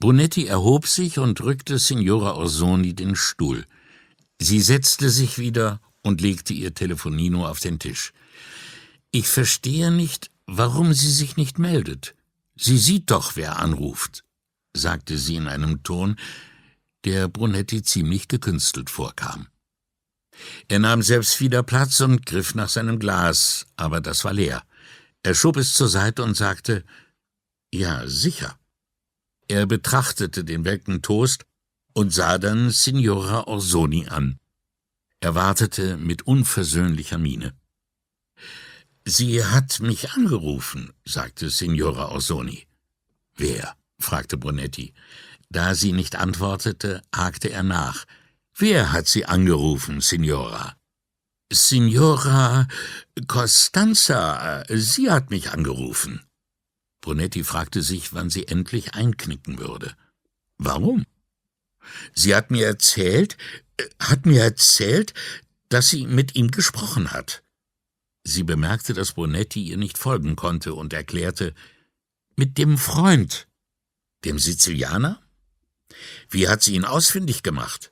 Brunetti erhob sich und rückte Signora Orsoni den Stuhl. Sie setzte sich wieder und legte ihr Telefonino auf den Tisch. Ich verstehe nicht, warum sie sich nicht meldet. Sie sieht doch, wer anruft, sagte sie in einem Ton, der Brunetti ziemlich gekünstelt vorkam. Er nahm selbst wieder Platz und griff nach seinem Glas, aber das war leer. Er schob es zur Seite und sagte Ja, sicher. Er betrachtete den welken Toast und sah dann Signora Orsoni an. Er wartete mit unversöhnlicher Miene. Sie hat mich angerufen, sagte Signora Orsoni. Wer? fragte Brunetti. Da sie nicht antwortete, hakte er nach. Wer hat Sie angerufen, Signora? Signora Costanza, sie hat mich angerufen. Brunetti fragte sich, wann sie endlich einknicken würde. Warum? Sie hat mir erzählt, hat mir erzählt, dass sie mit ihm gesprochen hat. Sie bemerkte, dass Brunetti ihr nicht folgen konnte und erklärte, mit dem Freund. Dem Sizilianer? Wie hat sie ihn ausfindig gemacht?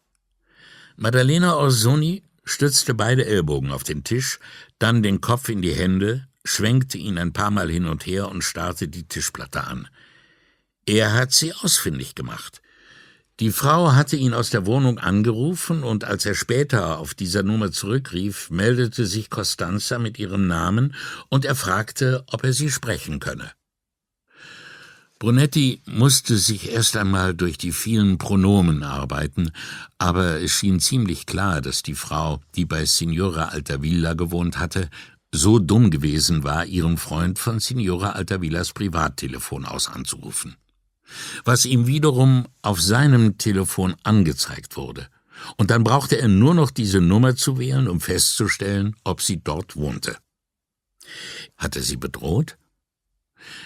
Maddalena Orsoni stützte beide Ellbogen auf den Tisch, dann den Kopf in die Hände, schwenkte ihn ein paar Mal hin und her und starrte die Tischplatte an. Er hat sie ausfindig gemacht. Die Frau hatte ihn aus der Wohnung angerufen, und als er später auf dieser Nummer zurückrief, meldete sich Costanza mit ihrem Namen, und er fragte, ob er sie sprechen könne. Brunetti musste sich erst einmal durch die vielen Pronomen arbeiten, aber es schien ziemlich klar, dass die Frau, die bei Signora Altavilla gewohnt hatte, so dumm gewesen war, ihren Freund von Signora Altavillas Privattelefon aus anzurufen. Was ihm wiederum auf seinem Telefon angezeigt wurde. Und dann brauchte er nur noch diese Nummer zu wählen, um festzustellen, ob sie dort wohnte. Hatte sie bedroht?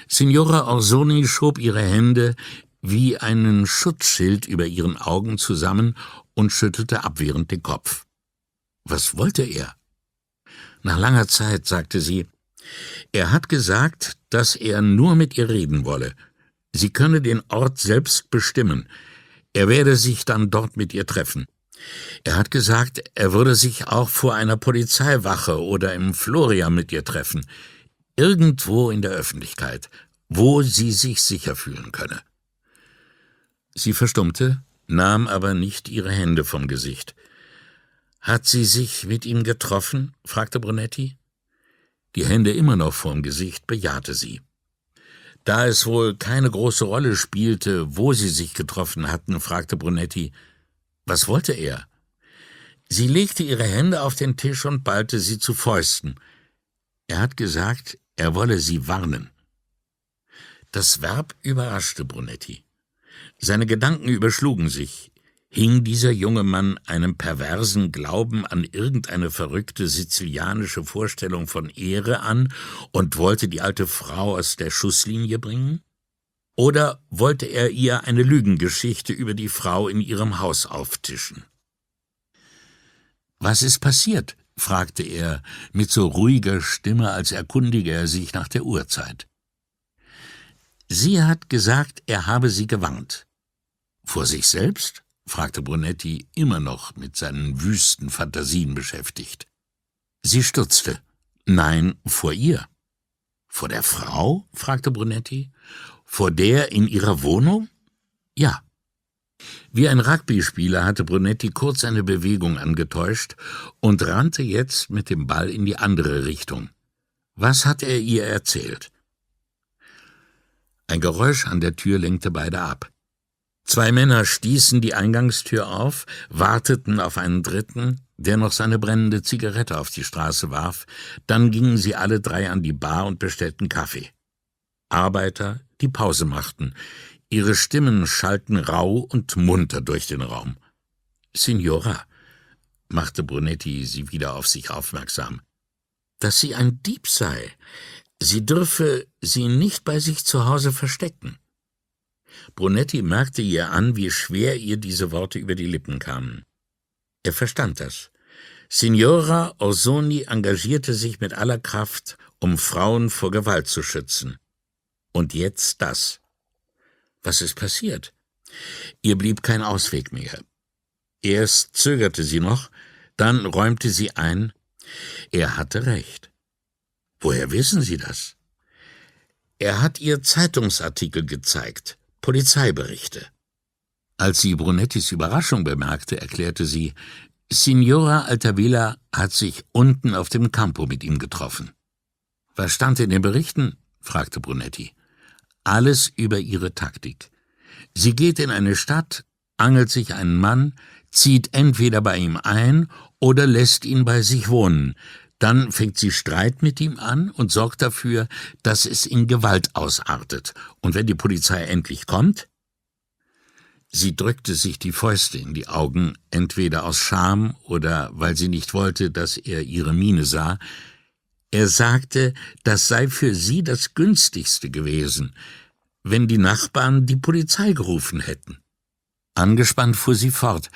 Signora Orsoni schob ihre Hände wie einen Schutzschild über ihren Augen zusammen und schüttelte abwehrend den Kopf. Was wollte er? Nach langer Zeit sagte sie, er hat gesagt, dass er nur mit ihr reden wolle. Sie könne den Ort selbst bestimmen. Er werde sich dann dort mit ihr treffen. Er hat gesagt, er würde sich auch vor einer Polizeiwache oder im Florian mit ihr treffen. Irgendwo in der Öffentlichkeit, wo sie sich sicher fühlen könne. Sie verstummte, nahm aber nicht ihre Hände vom Gesicht. Hat sie sich mit ihm getroffen? fragte Brunetti. Die Hände immer noch vorm Gesicht bejahte sie. Da es wohl keine große Rolle spielte, wo sie sich getroffen hatten, fragte Brunetti, was wollte er? Sie legte ihre Hände auf den Tisch und ballte sie zu Fäusten. Er hat gesagt, er wolle sie warnen. Das Verb überraschte Brunetti. Seine Gedanken überschlugen sich. Hing dieser junge Mann einem perversen Glauben an irgendeine verrückte sizilianische Vorstellung von Ehre an und wollte die alte Frau aus der Schusslinie bringen? Oder wollte er ihr eine Lügengeschichte über die Frau in ihrem Haus auftischen? Was ist passiert? fragte er mit so ruhiger Stimme, als erkundige er sich nach der Uhrzeit. Sie hat gesagt, er habe sie gewarnt. Vor sich selbst? Fragte Brunetti, immer noch mit seinen wüsten Fantasien beschäftigt. Sie stutzte. Nein, vor ihr. Vor der Frau? fragte Brunetti. Vor der in ihrer Wohnung? Ja. Wie ein Rugbyspieler hatte Brunetti kurz eine Bewegung angetäuscht und rannte jetzt mit dem Ball in die andere Richtung. Was hat er ihr erzählt? Ein Geräusch an der Tür lenkte beide ab. Zwei Männer stießen die Eingangstür auf, warteten auf einen dritten, der noch seine brennende Zigarette auf die Straße warf, dann gingen sie alle drei an die Bar und bestellten Kaffee. Arbeiter, die Pause machten, ihre Stimmen schallten rau und munter durch den Raum. Signora, machte Brunetti sie wieder auf sich aufmerksam, dass sie ein Dieb sei. Sie dürfe sie nicht bei sich zu Hause verstecken. Brunetti merkte ihr an, wie schwer ihr diese Worte über die Lippen kamen. Er verstand das. Signora Orsoni engagierte sich mit aller Kraft, um Frauen vor Gewalt zu schützen. Und jetzt das. Was ist passiert? Ihr blieb kein Ausweg mehr. Erst zögerte sie noch, dann räumte sie ein, er hatte recht. Woher wissen Sie das? Er hat ihr Zeitungsartikel gezeigt, Polizeiberichte. Als sie Brunettis Überraschung bemerkte, erklärte sie, Signora Altavilla hat sich unten auf dem Campo mit ihm getroffen. Was stand in den Berichten? fragte Brunetti. Alles über ihre Taktik. Sie geht in eine Stadt, angelt sich einen Mann, zieht entweder bei ihm ein oder lässt ihn bei sich wohnen. Dann fängt sie Streit mit ihm an und sorgt dafür, dass es in Gewalt ausartet. Und wenn die Polizei endlich kommt? Sie drückte sich die Fäuste in die Augen, entweder aus Scham oder weil sie nicht wollte, dass er ihre Miene sah. Er sagte, das sei für sie das günstigste gewesen, wenn die Nachbarn die Polizei gerufen hätten. Angespannt fuhr sie fort.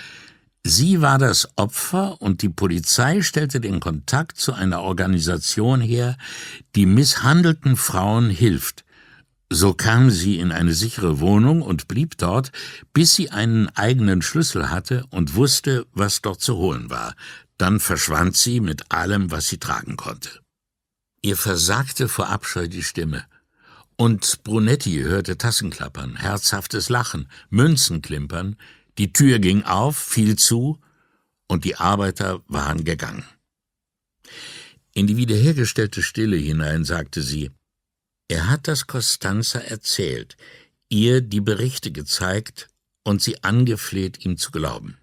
Sie war das Opfer und die Polizei stellte den Kontakt zu einer Organisation her, die misshandelten Frauen hilft. So kam sie in eine sichere Wohnung und blieb dort, bis sie einen eigenen Schlüssel hatte und wusste, was dort zu holen war. Dann verschwand sie mit allem, was sie tragen konnte. Ihr versagte vor Abscheu die Stimme. Und Brunetti hörte Tassenklappern, herzhaftes Lachen, Münzen klimpern, die Tür ging auf, fiel zu, und die Arbeiter waren gegangen. In die wiederhergestellte Stille hinein sagte sie, er hat das Costanza erzählt, ihr die Berichte gezeigt und sie angefleht, ihm zu glauben.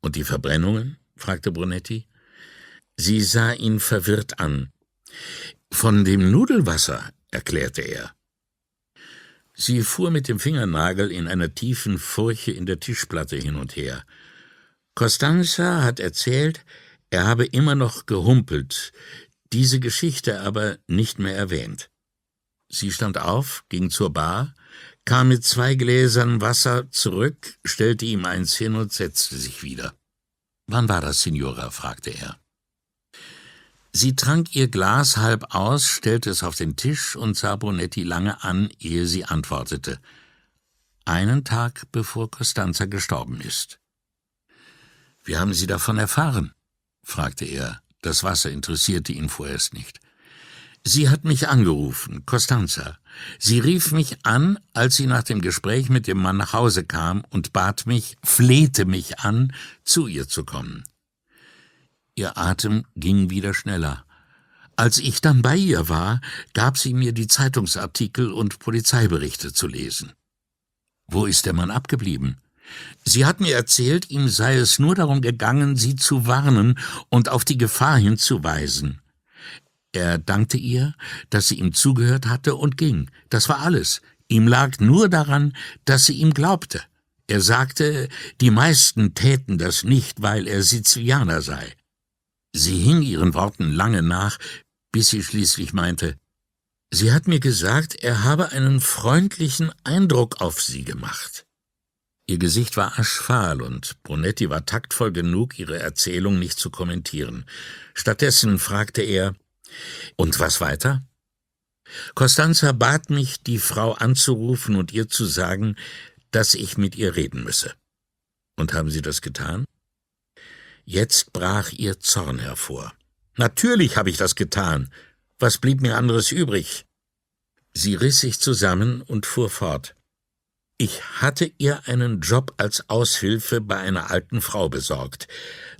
Und die Verbrennungen? fragte Brunetti. Sie sah ihn verwirrt an. Von dem Nudelwasser, erklärte er. Sie fuhr mit dem Fingernagel in einer tiefen Furche in der Tischplatte hin und her. Costanza hat erzählt, er habe immer noch gehumpelt, diese Geschichte aber nicht mehr erwähnt. Sie stand auf, ging zur Bar, kam mit zwei Gläsern Wasser zurück, stellte ihm eins hin und setzte sich wieder. Wann war das, Signora? fragte er. Sie trank ihr Glas halb aus, stellte es auf den Tisch und sah Bonetti lange an, ehe sie antwortete. Einen Tag bevor Costanza gestorben ist. Wie haben Sie davon erfahren? fragte er. Das Wasser interessierte ihn vorerst nicht. Sie hat mich angerufen, Costanza. Sie rief mich an, als sie nach dem Gespräch mit dem Mann nach Hause kam und bat mich, flehte mich an, zu ihr zu kommen. Ihr Atem ging wieder schneller. Als ich dann bei ihr war, gab sie mir die Zeitungsartikel und Polizeiberichte zu lesen. Wo ist der Mann abgeblieben? Sie hat mir erzählt, ihm sei es nur darum gegangen, sie zu warnen und auf die Gefahr hinzuweisen. Er dankte ihr, dass sie ihm zugehört hatte und ging. Das war alles. Ihm lag nur daran, dass sie ihm glaubte. Er sagte, die meisten täten das nicht, weil er Sizilianer sei. Sie hing ihren Worten lange nach, bis sie schließlich meinte, Sie hat mir gesagt, er habe einen freundlichen Eindruck auf sie gemacht. Ihr Gesicht war aschfahl und Brunetti war taktvoll genug, ihre Erzählung nicht zu kommentieren. Stattdessen fragte er, und was weiter? Costanza bat mich, die Frau anzurufen und ihr zu sagen, dass ich mit ihr reden müsse. Und haben Sie das getan? Jetzt brach ihr Zorn hervor. Natürlich habe ich das getan. Was blieb mir anderes übrig? Sie riss sich zusammen und fuhr fort. Ich hatte ihr einen Job als Aushilfe bei einer alten Frau besorgt.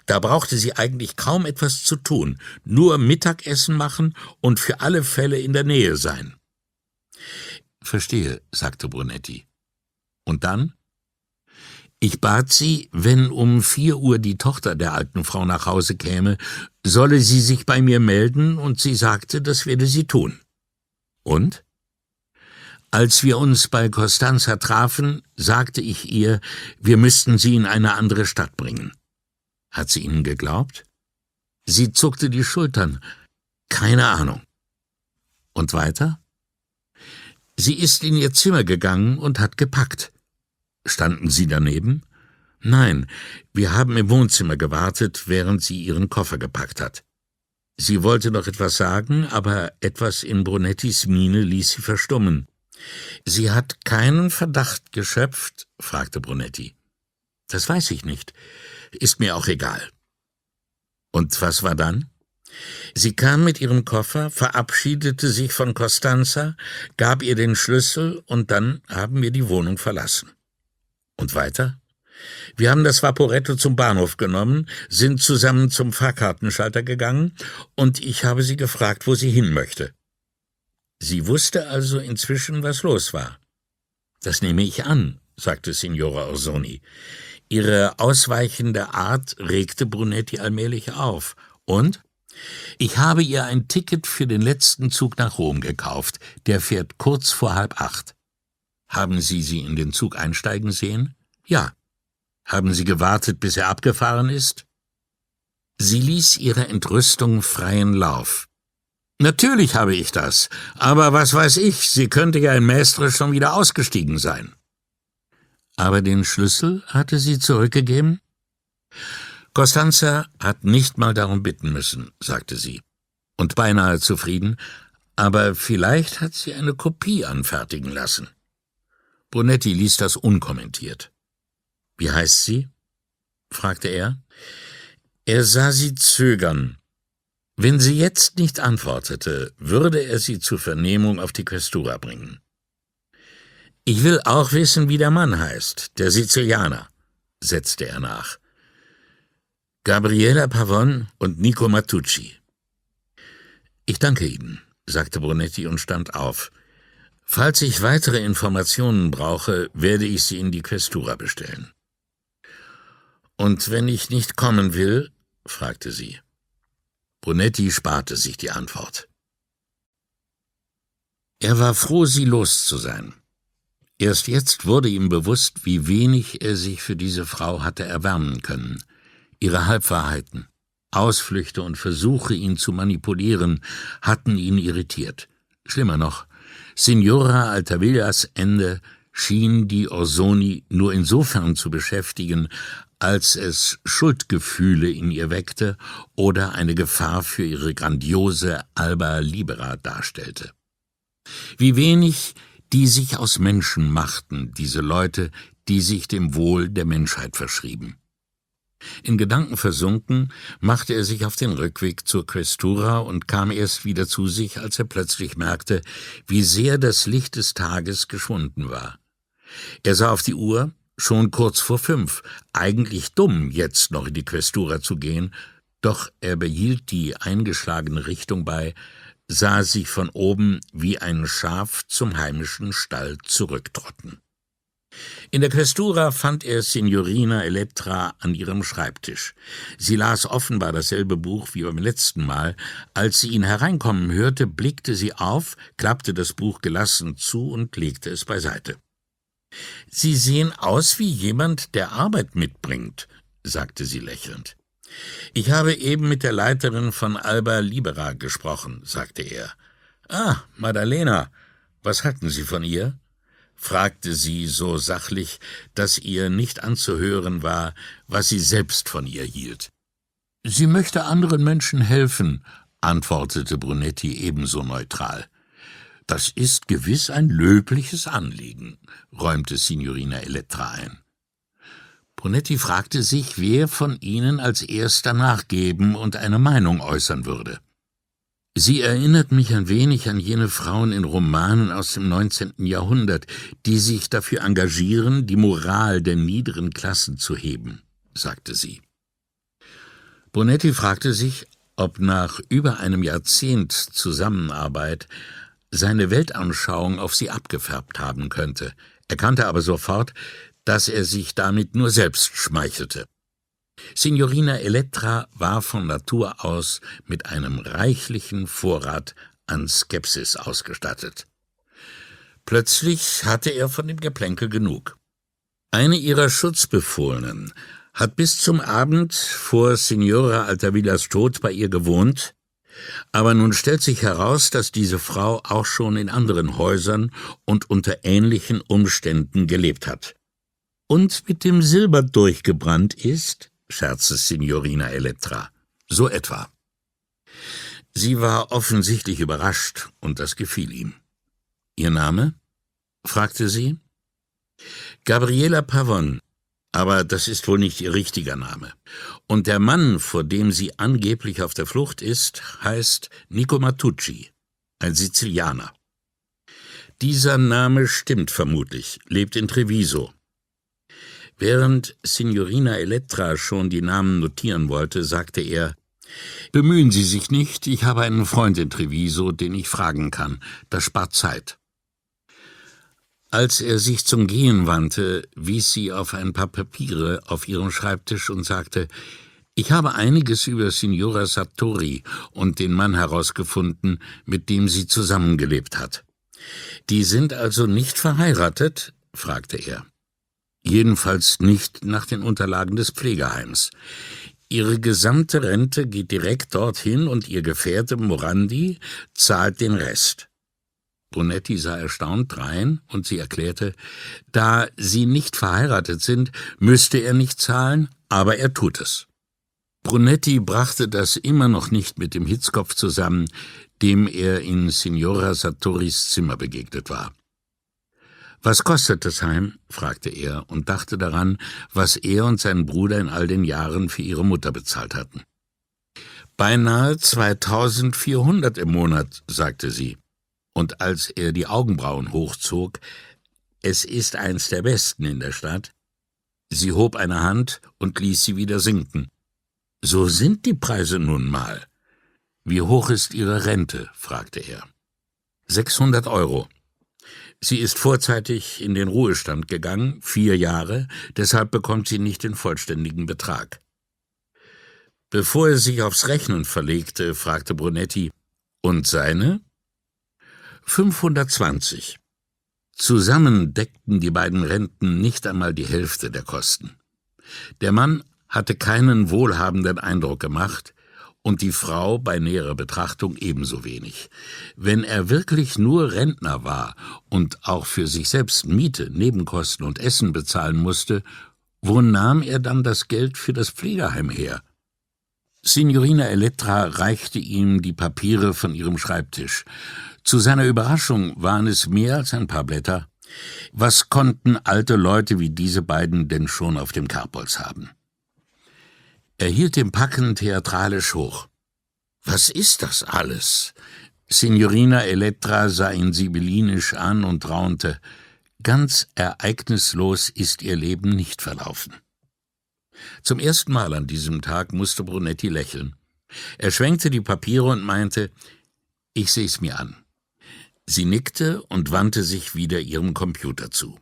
Da brauchte sie eigentlich kaum etwas zu tun, nur Mittagessen machen und für alle Fälle in der Nähe sein. Verstehe, sagte Brunetti. Und dann? Ich bat sie, wenn um vier Uhr die Tochter der alten Frau nach Hause käme, solle sie sich bei mir melden, und sie sagte, das werde sie tun. Und? Als wir uns bei Costanza trafen, sagte ich ihr, wir müssten sie in eine andere Stadt bringen. Hat sie Ihnen geglaubt? Sie zuckte die Schultern. Keine Ahnung. Und weiter? Sie ist in ihr Zimmer gegangen und hat gepackt. Standen Sie daneben? Nein, wir haben im Wohnzimmer gewartet, während sie ihren Koffer gepackt hat. Sie wollte noch etwas sagen, aber etwas in Brunettis Miene ließ sie verstummen. Sie hat keinen Verdacht geschöpft? fragte Brunetti. Das weiß ich nicht. Ist mir auch egal. Und was war dann? Sie kam mit ihrem Koffer, verabschiedete sich von Costanza, gab ihr den Schlüssel und dann haben wir die Wohnung verlassen. Und weiter? Wir haben das Vaporetto zum Bahnhof genommen, sind zusammen zum Fahrkartenschalter gegangen und ich habe sie gefragt, wo sie hin möchte. Sie wusste also inzwischen, was los war. Das nehme ich an, sagte Signora Orsoni. Ihre ausweichende Art regte Brunetti allmählich auf. Und? Ich habe ihr ein Ticket für den letzten Zug nach Rom gekauft. Der fährt kurz vor halb acht. Haben Sie sie in den Zug einsteigen sehen? Ja. Haben Sie gewartet, bis er abgefahren ist? Sie ließ ihrer Entrüstung freien Lauf. Natürlich habe ich das, aber was weiß ich, sie könnte ja in Mestre schon wieder ausgestiegen sein. Aber den Schlüssel hatte sie zurückgegeben? Costanza hat nicht mal darum bitten müssen, sagte sie, und beinahe zufrieden, aber vielleicht hat sie eine Kopie anfertigen lassen. Brunetti ließ das unkommentiert. Wie heißt sie? fragte er. Er sah sie zögern. Wenn sie jetzt nicht antwortete, würde er sie zur Vernehmung auf die Questura bringen. Ich will auch wissen, wie der Mann heißt, der Sizilianer, setzte er nach. Gabriela Pavon und Nico Matucci. Ich danke Ihnen, sagte Brunetti und stand auf. Falls ich weitere Informationen brauche, werde ich sie in die Questura bestellen. Und wenn ich nicht kommen will? fragte sie. Brunetti sparte sich die Antwort. Er war froh, sie los zu sein. Erst jetzt wurde ihm bewusst, wie wenig er sich für diese Frau hatte erwärmen können. Ihre Halbwahrheiten, Ausflüchte und Versuche, ihn zu manipulieren, hatten ihn irritiert. Schlimmer noch, Signora Altavillas Ende schien die Orsoni nur insofern zu beschäftigen, als es Schuldgefühle in ihr weckte oder eine Gefahr für ihre grandiose Alba Libera darstellte. Wie wenig die sich aus Menschen machten, diese Leute, die sich dem Wohl der Menschheit verschrieben. In Gedanken versunken, machte er sich auf den Rückweg zur Questura und kam erst wieder zu sich, als er plötzlich merkte, wie sehr das Licht des Tages geschwunden war. Er sah auf die Uhr, schon kurz vor fünf, eigentlich dumm, jetzt noch in die Questura zu gehen, doch er behielt die eingeschlagene Richtung bei, sah sich von oben wie ein Schaf zum heimischen Stall zurücktrotten. In der Questura fand er Signorina Elettra an ihrem Schreibtisch. Sie las offenbar dasselbe Buch wie beim letzten Mal. Als sie ihn hereinkommen hörte, blickte sie auf, klappte das Buch gelassen zu und legte es beiseite. Sie sehen aus wie jemand, der Arbeit mitbringt, sagte sie lächelnd. Ich habe eben mit der Leiterin von Alba Libera gesprochen, sagte er. Ah, Madalena, was hatten Sie von ihr? Fragte sie so sachlich, dass ihr nicht anzuhören war, was sie selbst von ihr hielt. Sie möchte anderen Menschen helfen, antwortete Brunetti ebenso neutral. Das ist gewiss ein löbliches Anliegen, räumte Signorina Elettra ein. Brunetti fragte sich, wer von ihnen als erster nachgeben und eine Meinung äußern würde. Sie erinnert mich ein wenig an jene Frauen in Romanen aus dem 19. Jahrhundert, die sich dafür engagieren, die Moral der niederen Klassen zu heben, sagte sie. Brunetti fragte sich, ob nach über einem Jahrzehnt Zusammenarbeit seine Weltanschauung auf sie abgefärbt haben könnte, erkannte aber sofort, dass er sich damit nur selbst schmeichelte. Signorina Elettra war von Natur aus mit einem reichlichen Vorrat an Skepsis ausgestattet. Plötzlich hatte er von dem Geplänkel genug. Eine ihrer Schutzbefohlenen hat bis zum Abend vor Signora Altavillas Tod bei ihr gewohnt, aber nun stellt sich heraus, dass diese Frau auch schon in anderen Häusern und unter ähnlichen Umständen gelebt hat und mit dem Silber durchgebrannt ist, scherzte Signorina Elettra. So etwa. Sie war offensichtlich überrascht, und das gefiel ihm. Ihr Name? fragte sie. Gabriela Pavon, aber das ist wohl nicht ihr richtiger Name. Und der Mann, vor dem sie angeblich auf der Flucht ist, heißt Nico Matucci, ein Sizilianer. Dieser Name stimmt vermutlich, lebt in Treviso. Während Signorina Elettra schon die Namen notieren wollte, sagte er Bemühen Sie sich nicht, ich habe einen Freund in Treviso, den ich fragen kann. Das spart Zeit. Als er sich zum Gehen wandte, wies sie auf ein paar Papiere auf ihrem Schreibtisch und sagte, ich habe einiges über Signora Sartori und den Mann herausgefunden, mit dem sie zusammengelebt hat. Die sind also nicht verheiratet? fragte er. Jedenfalls nicht nach den Unterlagen des Pflegeheims. Ihre gesamte Rente geht direkt dorthin und ihr Gefährte Morandi zahlt den Rest. Brunetti sah erstaunt drein und sie erklärte, da sie nicht verheiratet sind, müsste er nicht zahlen, aber er tut es. Brunetti brachte das immer noch nicht mit dem Hitzkopf zusammen, dem er in Signora Sartoris Zimmer begegnet war. Was kostet das Heim? fragte er und dachte daran, was er und sein Bruder in all den Jahren für ihre Mutter bezahlt hatten. Beinahe 2400 im Monat, sagte sie und als er die Augenbrauen hochzog, es ist eins der besten in der Stadt. Sie hob eine Hand und ließ sie wieder sinken. So sind die Preise nun mal. Wie hoch ist Ihre Rente? fragte er. 600 Euro. Sie ist vorzeitig in den Ruhestand gegangen, vier Jahre, deshalb bekommt sie nicht den vollständigen Betrag. Bevor er sich aufs Rechnen verlegte, fragte Brunetti, und seine? 520. Zusammen deckten die beiden Renten nicht einmal die Hälfte der Kosten. Der Mann hatte keinen wohlhabenden Eindruck gemacht, und die Frau bei näherer Betrachtung ebenso wenig. Wenn er wirklich nur Rentner war und auch für sich selbst Miete, Nebenkosten und Essen bezahlen musste, wo nahm er dann das Geld für das Pflegeheim her? Signorina Elettra reichte ihm die Papiere von ihrem Schreibtisch. Zu seiner Überraschung waren es mehr als ein paar Blätter. Was konnten alte Leute wie diese beiden denn schon auf dem Karpolz haben? Er hielt den Packen theatralisch hoch. Was ist das alles? Signorina Elettra sah ihn sibyllinisch an und raunte. Ganz ereignislos ist ihr Leben nicht verlaufen. Zum ersten Mal an diesem Tag musste Brunetti lächeln. Er schwenkte die Papiere und meinte, ich seh's mir an. Sie nickte und wandte sich wieder ihrem Computer zu.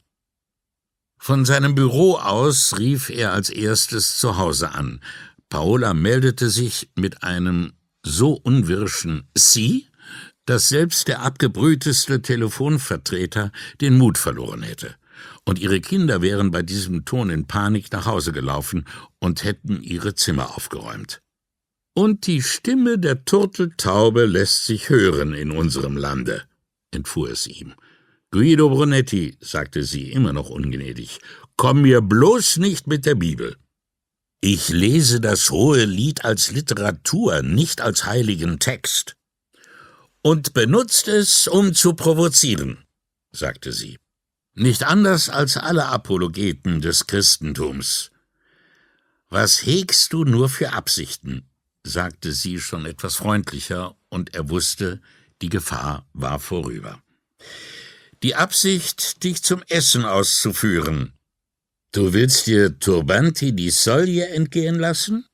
Von seinem Büro aus rief er als erstes zu Hause an. Paola meldete sich mit einem so unwirschen Sie, dass selbst der abgebrühteste Telefonvertreter den Mut verloren hätte. Und ihre Kinder wären bei diesem Ton in Panik nach Hause gelaufen und hätten ihre Zimmer aufgeräumt. Und die Stimme der Turteltaube lässt sich hören in unserem Lande entfuhr es ihm. Guido Brunetti, sagte sie immer noch ungnädig, komm mir bloß nicht mit der Bibel. Ich lese das hohe Lied als Literatur, nicht als heiligen Text. Und benutzt es, um zu provozieren, sagte sie. Nicht anders als alle Apologeten des Christentums. Was hegst du nur für Absichten? sagte sie schon etwas freundlicher, und er wusste, die Gefahr war vorüber. Die Absicht, dich zum Essen auszuführen. Du willst dir Turbanti die Solje entgehen lassen?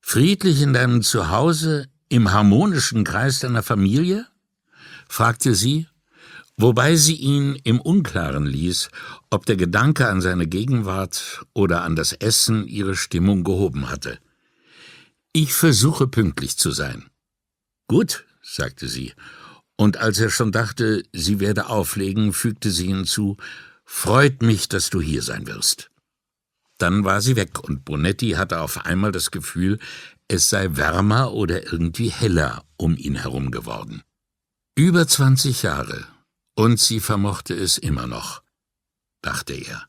Friedlich in deinem Zuhause, im harmonischen Kreis deiner Familie? fragte sie, wobei sie ihn im Unklaren ließ, ob der Gedanke an seine Gegenwart oder an das Essen ihre Stimmung gehoben hatte. Ich versuche pünktlich zu sein. Gut, sagte sie, und als er schon dachte, sie werde auflegen, fügte sie hinzu Freut mich, dass du hier sein wirst. Dann war sie weg, und Bonetti hatte auf einmal das Gefühl, es sei wärmer oder irgendwie heller um ihn herum geworden. Über zwanzig Jahre, und sie vermochte es immer noch, dachte er.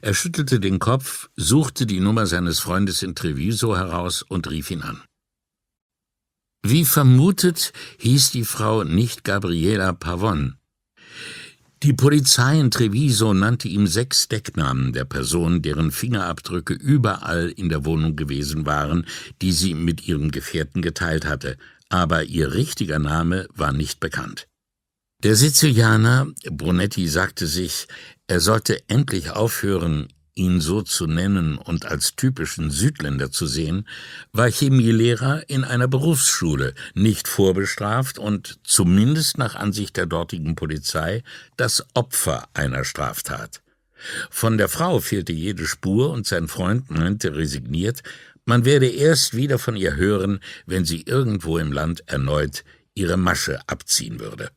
Er schüttelte den Kopf, suchte die Nummer seines Freundes in Treviso heraus und rief ihn an. Wie vermutet hieß die Frau nicht Gabriela Pavon. Die Polizei in Treviso nannte ihm sechs Decknamen der Person, deren Fingerabdrücke überall in der Wohnung gewesen waren, die sie mit ihrem Gefährten geteilt hatte, aber ihr richtiger Name war nicht bekannt. Der Sizilianer, Brunetti sagte sich, er sollte endlich aufhören, ihn so zu nennen und als typischen Südländer zu sehen, war Chemielehrer in einer Berufsschule, nicht vorbestraft und zumindest nach Ansicht der dortigen Polizei das Opfer einer Straftat. Von der Frau fehlte jede Spur und sein Freund meinte resigniert, man werde erst wieder von ihr hören, wenn sie irgendwo im Land erneut ihre Masche abziehen würde.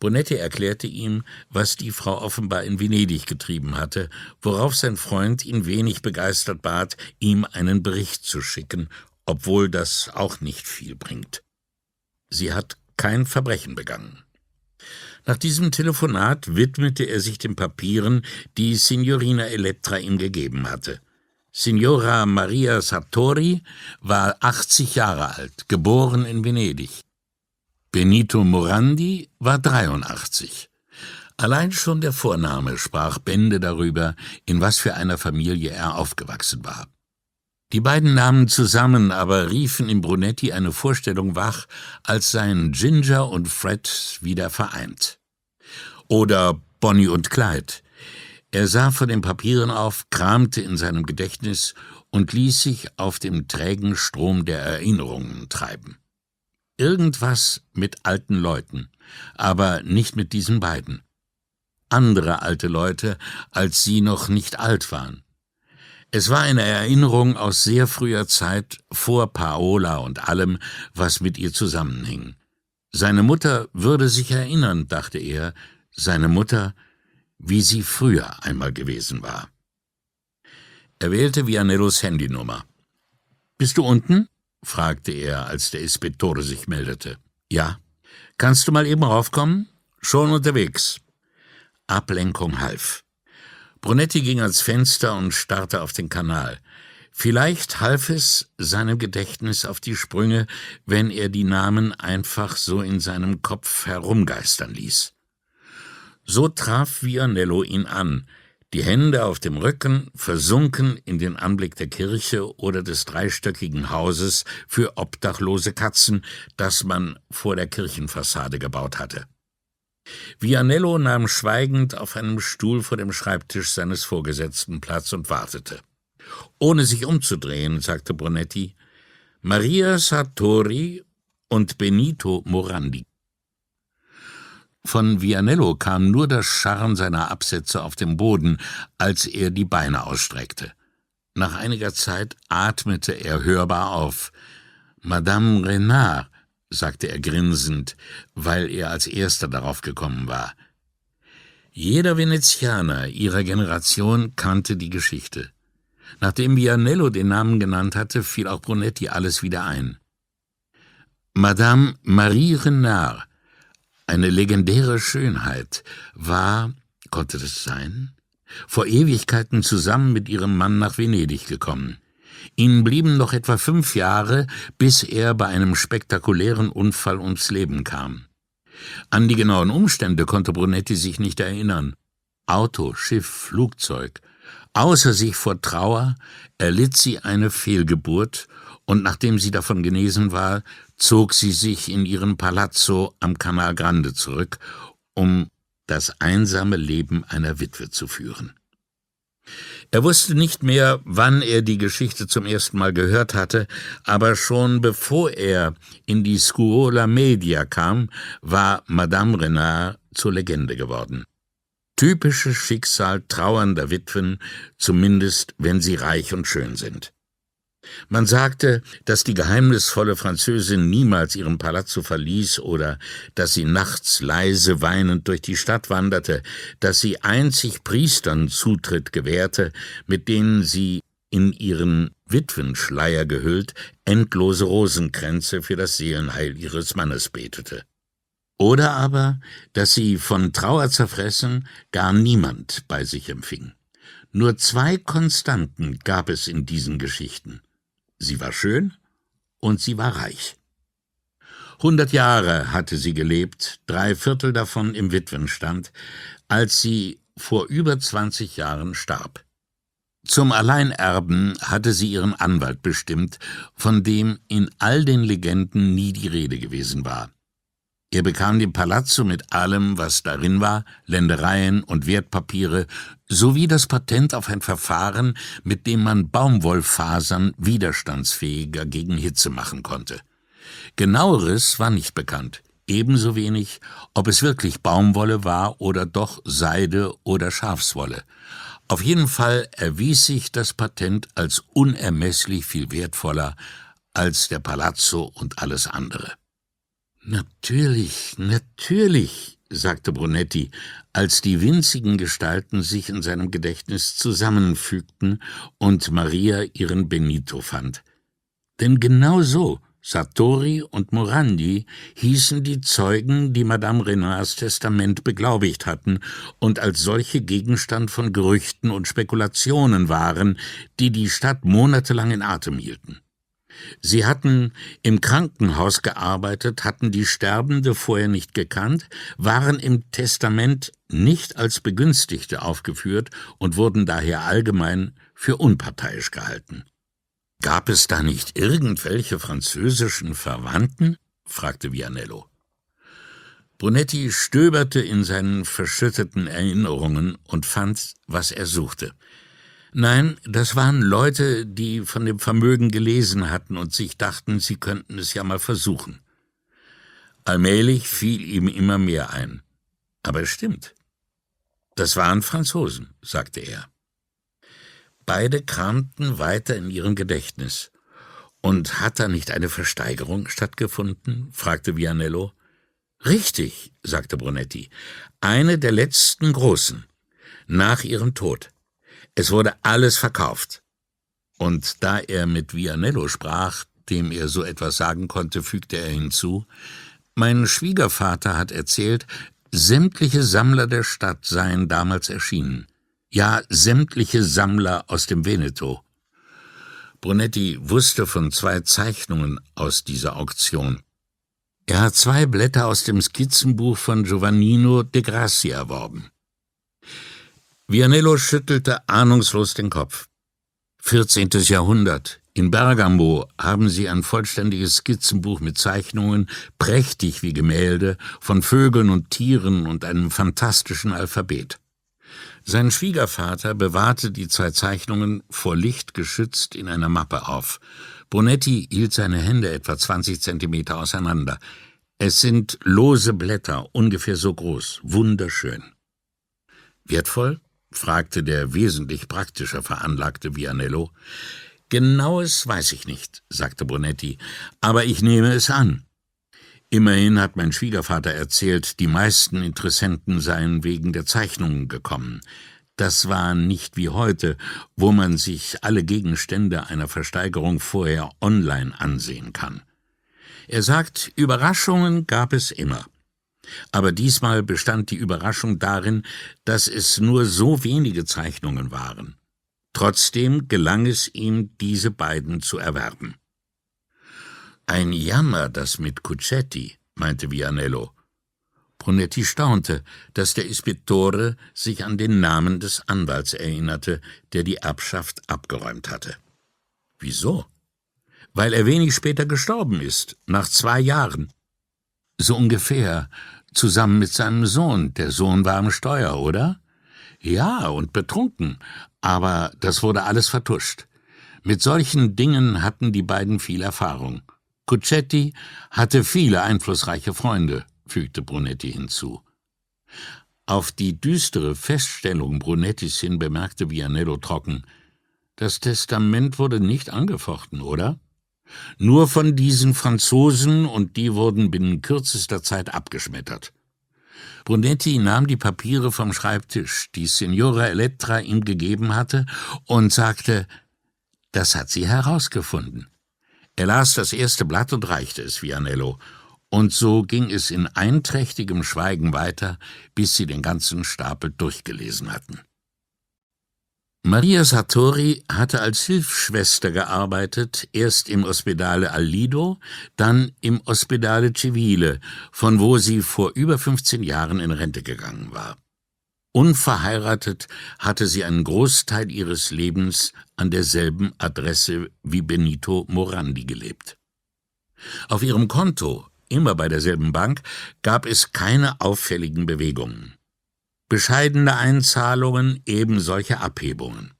Bonetti erklärte ihm, was die Frau offenbar in Venedig getrieben hatte, worauf sein Freund ihn wenig begeistert bat, ihm einen Bericht zu schicken, obwohl das auch nicht viel bringt. Sie hat kein Verbrechen begangen. Nach diesem Telefonat widmete er sich den Papieren, die Signorina Elettra ihm gegeben hatte. Signora Maria Sartori war 80 Jahre alt, geboren in Venedig. Benito Morandi war 83. Allein schon der Vorname sprach Bände darüber, in was für einer Familie er aufgewachsen war. Die beiden Namen zusammen aber riefen in Brunetti eine Vorstellung wach, als seien Ginger und Fred wieder vereint. Oder Bonnie und Clyde. Er sah vor den Papieren auf, kramte in seinem Gedächtnis und ließ sich auf dem trägen Strom der Erinnerungen treiben. Irgendwas mit alten Leuten, aber nicht mit diesen beiden. Andere alte Leute, als sie noch nicht alt waren. Es war eine Erinnerung aus sehr früher Zeit, vor Paola und allem, was mit ihr zusammenhing. Seine Mutter würde sich erinnern, dachte er, seine Mutter, wie sie früher einmal gewesen war. Er wählte Vianellos Handynummer. Bist du unten? Fragte er, als der Ispettore sich meldete. Ja. Kannst du mal eben raufkommen? Schon unterwegs. Ablenkung half. Brunetti ging ans Fenster und starrte auf den Kanal. Vielleicht half es seinem Gedächtnis auf die Sprünge, wenn er die Namen einfach so in seinem Kopf herumgeistern ließ. So traf Vianello ihn an, die Hände auf dem Rücken, versunken in den Anblick der Kirche oder des dreistöckigen Hauses für obdachlose Katzen, das man vor der Kirchenfassade gebaut hatte. Vianello nahm schweigend auf einem Stuhl vor dem Schreibtisch seines Vorgesetzten Platz und wartete. Ohne sich umzudrehen, sagte Brunetti, Maria Sartori und Benito Morandi. Von Vianello kam nur das Scharren seiner Absätze auf dem Boden, als er die Beine ausstreckte. Nach einiger Zeit atmete er hörbar auf. Madame Renard, sagte er grinsend, weil er als erster darauf gekommen war. Jeder Venezianer ihrer Generation kannte die Geschichte. Nachdem Vianello den Namen genannt hatte, fiel auch Brunetti alles wieder ein. Madame Marie Renard eine legendäre Schönheit, war, konnte das sein, vor Ewigkeiten zusammen mit ihrem Mann nach Venedig gekommen. Ihnen blieben noch etwa fünf Jahre, bis er bei einem spektakulären Unfall ums Leben kam. An die genauen Umstände konnte Brunetti sich nicht erinnern. Auto, Schiff, Flugzeug. Außer sich vor Trauer erlitt sie eine Fehlgeburt, und nachdem sie davon genesen war, zog sie sich in ihren Palazzo am Canal Grande zurück, um das einsame Leben einer Witwe zu führen. Er wusste nicht mehr, wann er die Geschichte zum ersten Mal gehört hatte, aber schon bevor er in die Scuola Media kam, war Madame Renard zur Legende geworden. Typisches Schicksal trauernder Witwen, zumindest wenn sie reich und schön sind. Man sagte, dass die geheimnisvolle Französin niemals ihren Palazzo verließ oder dass sie nachts leise weinend durch die Stadt wanderte, dass sie einzig Priestern Zutritt gewährte, mit denen sie in ihren Witwenschleier gehüllt endlose Rosenkränze für das Seelenheil ihres Mannes betete. Oder aber, dass sie von Trauer zerfressen gar niemand bei sich empfing. Nur zwei Konstanten gab es in diesen Geschichten. Sie war schön und sie war reich. Hundert Jahre hatte sie gelebt, drei Viertel davon im Witwenstand, als sie vor über zwanzig Jahren starb. Zum Alleinerben hatte sie ihren Anwalt bestimmt, von dem in all den Legenden nie die Rede gewesen war. Er bekam den Palazzo mit allem, was darin war, Ländereien und Wertpapiere, sowie das Patent auf ein Verfahren, mit dem man Baumwollfasern widerstandsfähiger gegen Hitze machen konnte. Genaueres war nicht bekannt, ebenso wenig, ob es wirklich Baumwolle war oder doch Seide oder Schafswolle. Auf jeden Fall erwies sich das Patent als unermesslich viel wertvoller als der Palazzo und alles andere. Natürlich, natürlich, sagte Brunetti, als die winzigen Gestalten sich in seinem Gedächtnis zusammenfügten und Maria ihren Benito fand. Denn genau so, Sartori und Morandi hießen die Zeugen, die Madame Renards Testament beglaubigt hatten und als solche Gegenstand von Gerüchten und Spekulationen waren, die die Stadt monatelang in Atem hielten. Sie hatten im Krankenhaus gearbeitet, hatten die Sterbende vorher nicht gekannt, waren im Testament nicht als Begünstigte aufgeführt und wurden daher allgemein für unparteiisch gehalten. Gab es da nicht irgendwelche französischen Verwandten? fragte Vianello. Brunetti stöberte in seinen verschütteten Erinnerungen und fand, was er suchte. Nein, das waren Leute, die von dem Vermögen gelesen hatten und sich dachten, sie könnten es ja mal versuchen. Allmählich fiel ihm immer mehr ein. Aber es stimmt. Das waren Franzosen, sagte er. Beide kramten weiter in ihrem Gedächtnis. Und hat da nicht eine Versteigerung stattgefunden? fragte Vianello. Richtig, sagte Brunetti. Eine der letzten großen. Nach ihrem Tod. Es wurde alles verkauft. Und da er mit Vianello sprach, dem er so etwas sagen konnte, fügte er hinzu, mein Schwiegervater hat erzählt, sämtliche Sammler der Stadt seien damals erschienen. Ja, sämtliche Sammler aus dem Veneto. Brunetti wusste von zwei Zeichnungen aus dieser Auktion. Er hat zwei Blätter aus dem Skizzenbuch von Giovannino de Grassi erworben. Vianello schüttelte ahnungslos den Kopf. 14. Jahrhundert. In Bergamo haben sie ein vollständiges Skizzenbuch mit Zeichnungen, prächtig wie Gemälde, von Vögeln und Tieren und einem fantastischen Alphabet. Sein Schwiegervater bewahrte die zwei Zeichnungen vor Licht geschützt in einer Mappe auf. Bonetti hielt seine Hände etwa 20 Zentimeter auseinander. Es sind lose Blätter, ungefähr so groß, wunderschön. Wertvoll? Fragte der wesentlich praktischer veranlagte Vianello. Genaues weiß ich nicht, sagte Bonetti, aber ich nehme es an. Immerhin hat mein Schwiegervater erzählt, die meisten Interessenten seien wegen der Zeichnungen gekommen. Das war nicht wie heute, wo man sich alle Gegenstände einer Versteigerung vorher online ansehen kann. Er sagt, Überraschungen gab es immer. Aber diesmal bestand die Überraschung darin, dass es nur so wenige Zeichnungen waren. Trotzdem gelang es ihm, diese beiden zu erwerben. Ein Jammer, das mit Cuccetti, meinte Vianello. Brunetti staunte, dass der Ispettore sich an den Namen des Anwalts erinnerte, der die Erbschaft abgeräumt hatte. Wieso? Weil er wenig später gestorben ist, nach zwei Jahren. So ungefähr, zusammen mit seinem Sohn. Der Sohn war am Steuer, oder? Ja, und betrunken. Aber das wurde alles vertuscht. Mit solchen Dingen hatten die beiden viel Erfahrung. Cuccetti hatte viele einflussreiche Freunde, fügte Brunetti hinzu. Auf die düstere Feststellung Brunettis hin bemerkte Vianello trocken. Das Testament wurde nicht angefochten, oder? Nur von diesen Franzosen, und die wurden binnen kürzester Zeit abgeschmettert. Brunetti nahm die Papiere vom Schreibtisch, die Signora Elettra ihm gegeben hatte, und sagte, das hat sie herausgefunden. Er las das erste Blatt und reichte es Vianello, und so ging es in einträchtigem Schweigen weiter, bis sie den ganzen Stapel durchgelesen hatten. Maria Sartori hatte als Hilfsschwester gearbeitet, erst im Ospedale al Lido, dann im Ospedale Civile, von wo sie vor über 15 Jahren in Rente gegangen war. Unverheiratet hatte sie einen Großteil ihres Lebens an derselben Adresse wie Benito Morandi gelebt. Auf ihrem Konto, immer bei derselben Bank, gab es keine auffälligen Bewegungen bescheidene Einzahlungen, eben solche Abhebungen.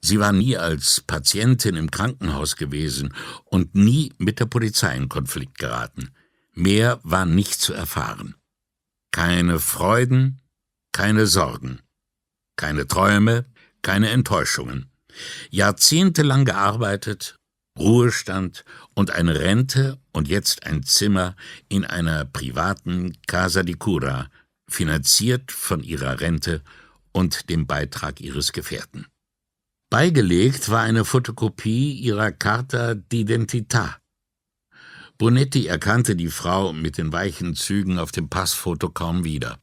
Sie war nie als Patientin im Krankenhaus gewesen und nie mit der Polizei in Konflikt geraten. Mehr war nicht zu erfahren. Keine Freuden, keine Sorgen, keine Träume, keine Enttäuschungen. Jahrzehntelang gearbeitet, Ruhestand und eine Rente und jetzt ein Zimmer in einer privaten Casa di Cura finanziert von ihrer Rente und dem Beitrag ihres Gefährten. Beigelegt war eine Fotokopie ihrer Carta d'Identità. Bonetti erkannte die Frau mit den weichen Zügen auf dem Passfoto kaum wieder.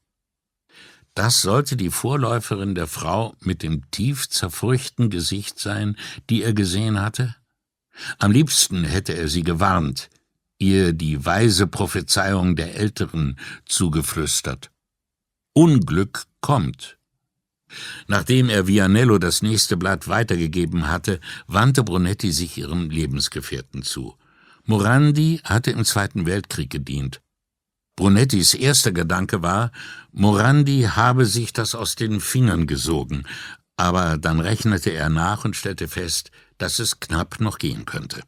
Das sollte die Vorläuferin der Frau mit dem tief zerfurchten Gesicht sein, die er gesehen hatte? Am liebsten hätte er sie gewarnt, ihr die weise Prophezeiung der Älteren zugeflüstert. Unglück kommt. Nachdem er Vianello das nächste Blatt weitergegeben hatte, wandte Brunetti sich ihrem Lebensgefährten zu. Morandi hatte im Zweiten Weltkrieg gedient. Brunettis erster Gedanke war, Morandi habe sich das aus den Fingern gesogen, aber dann rechnete er nach und stellte fest, dass es knapp noch gehen könnte.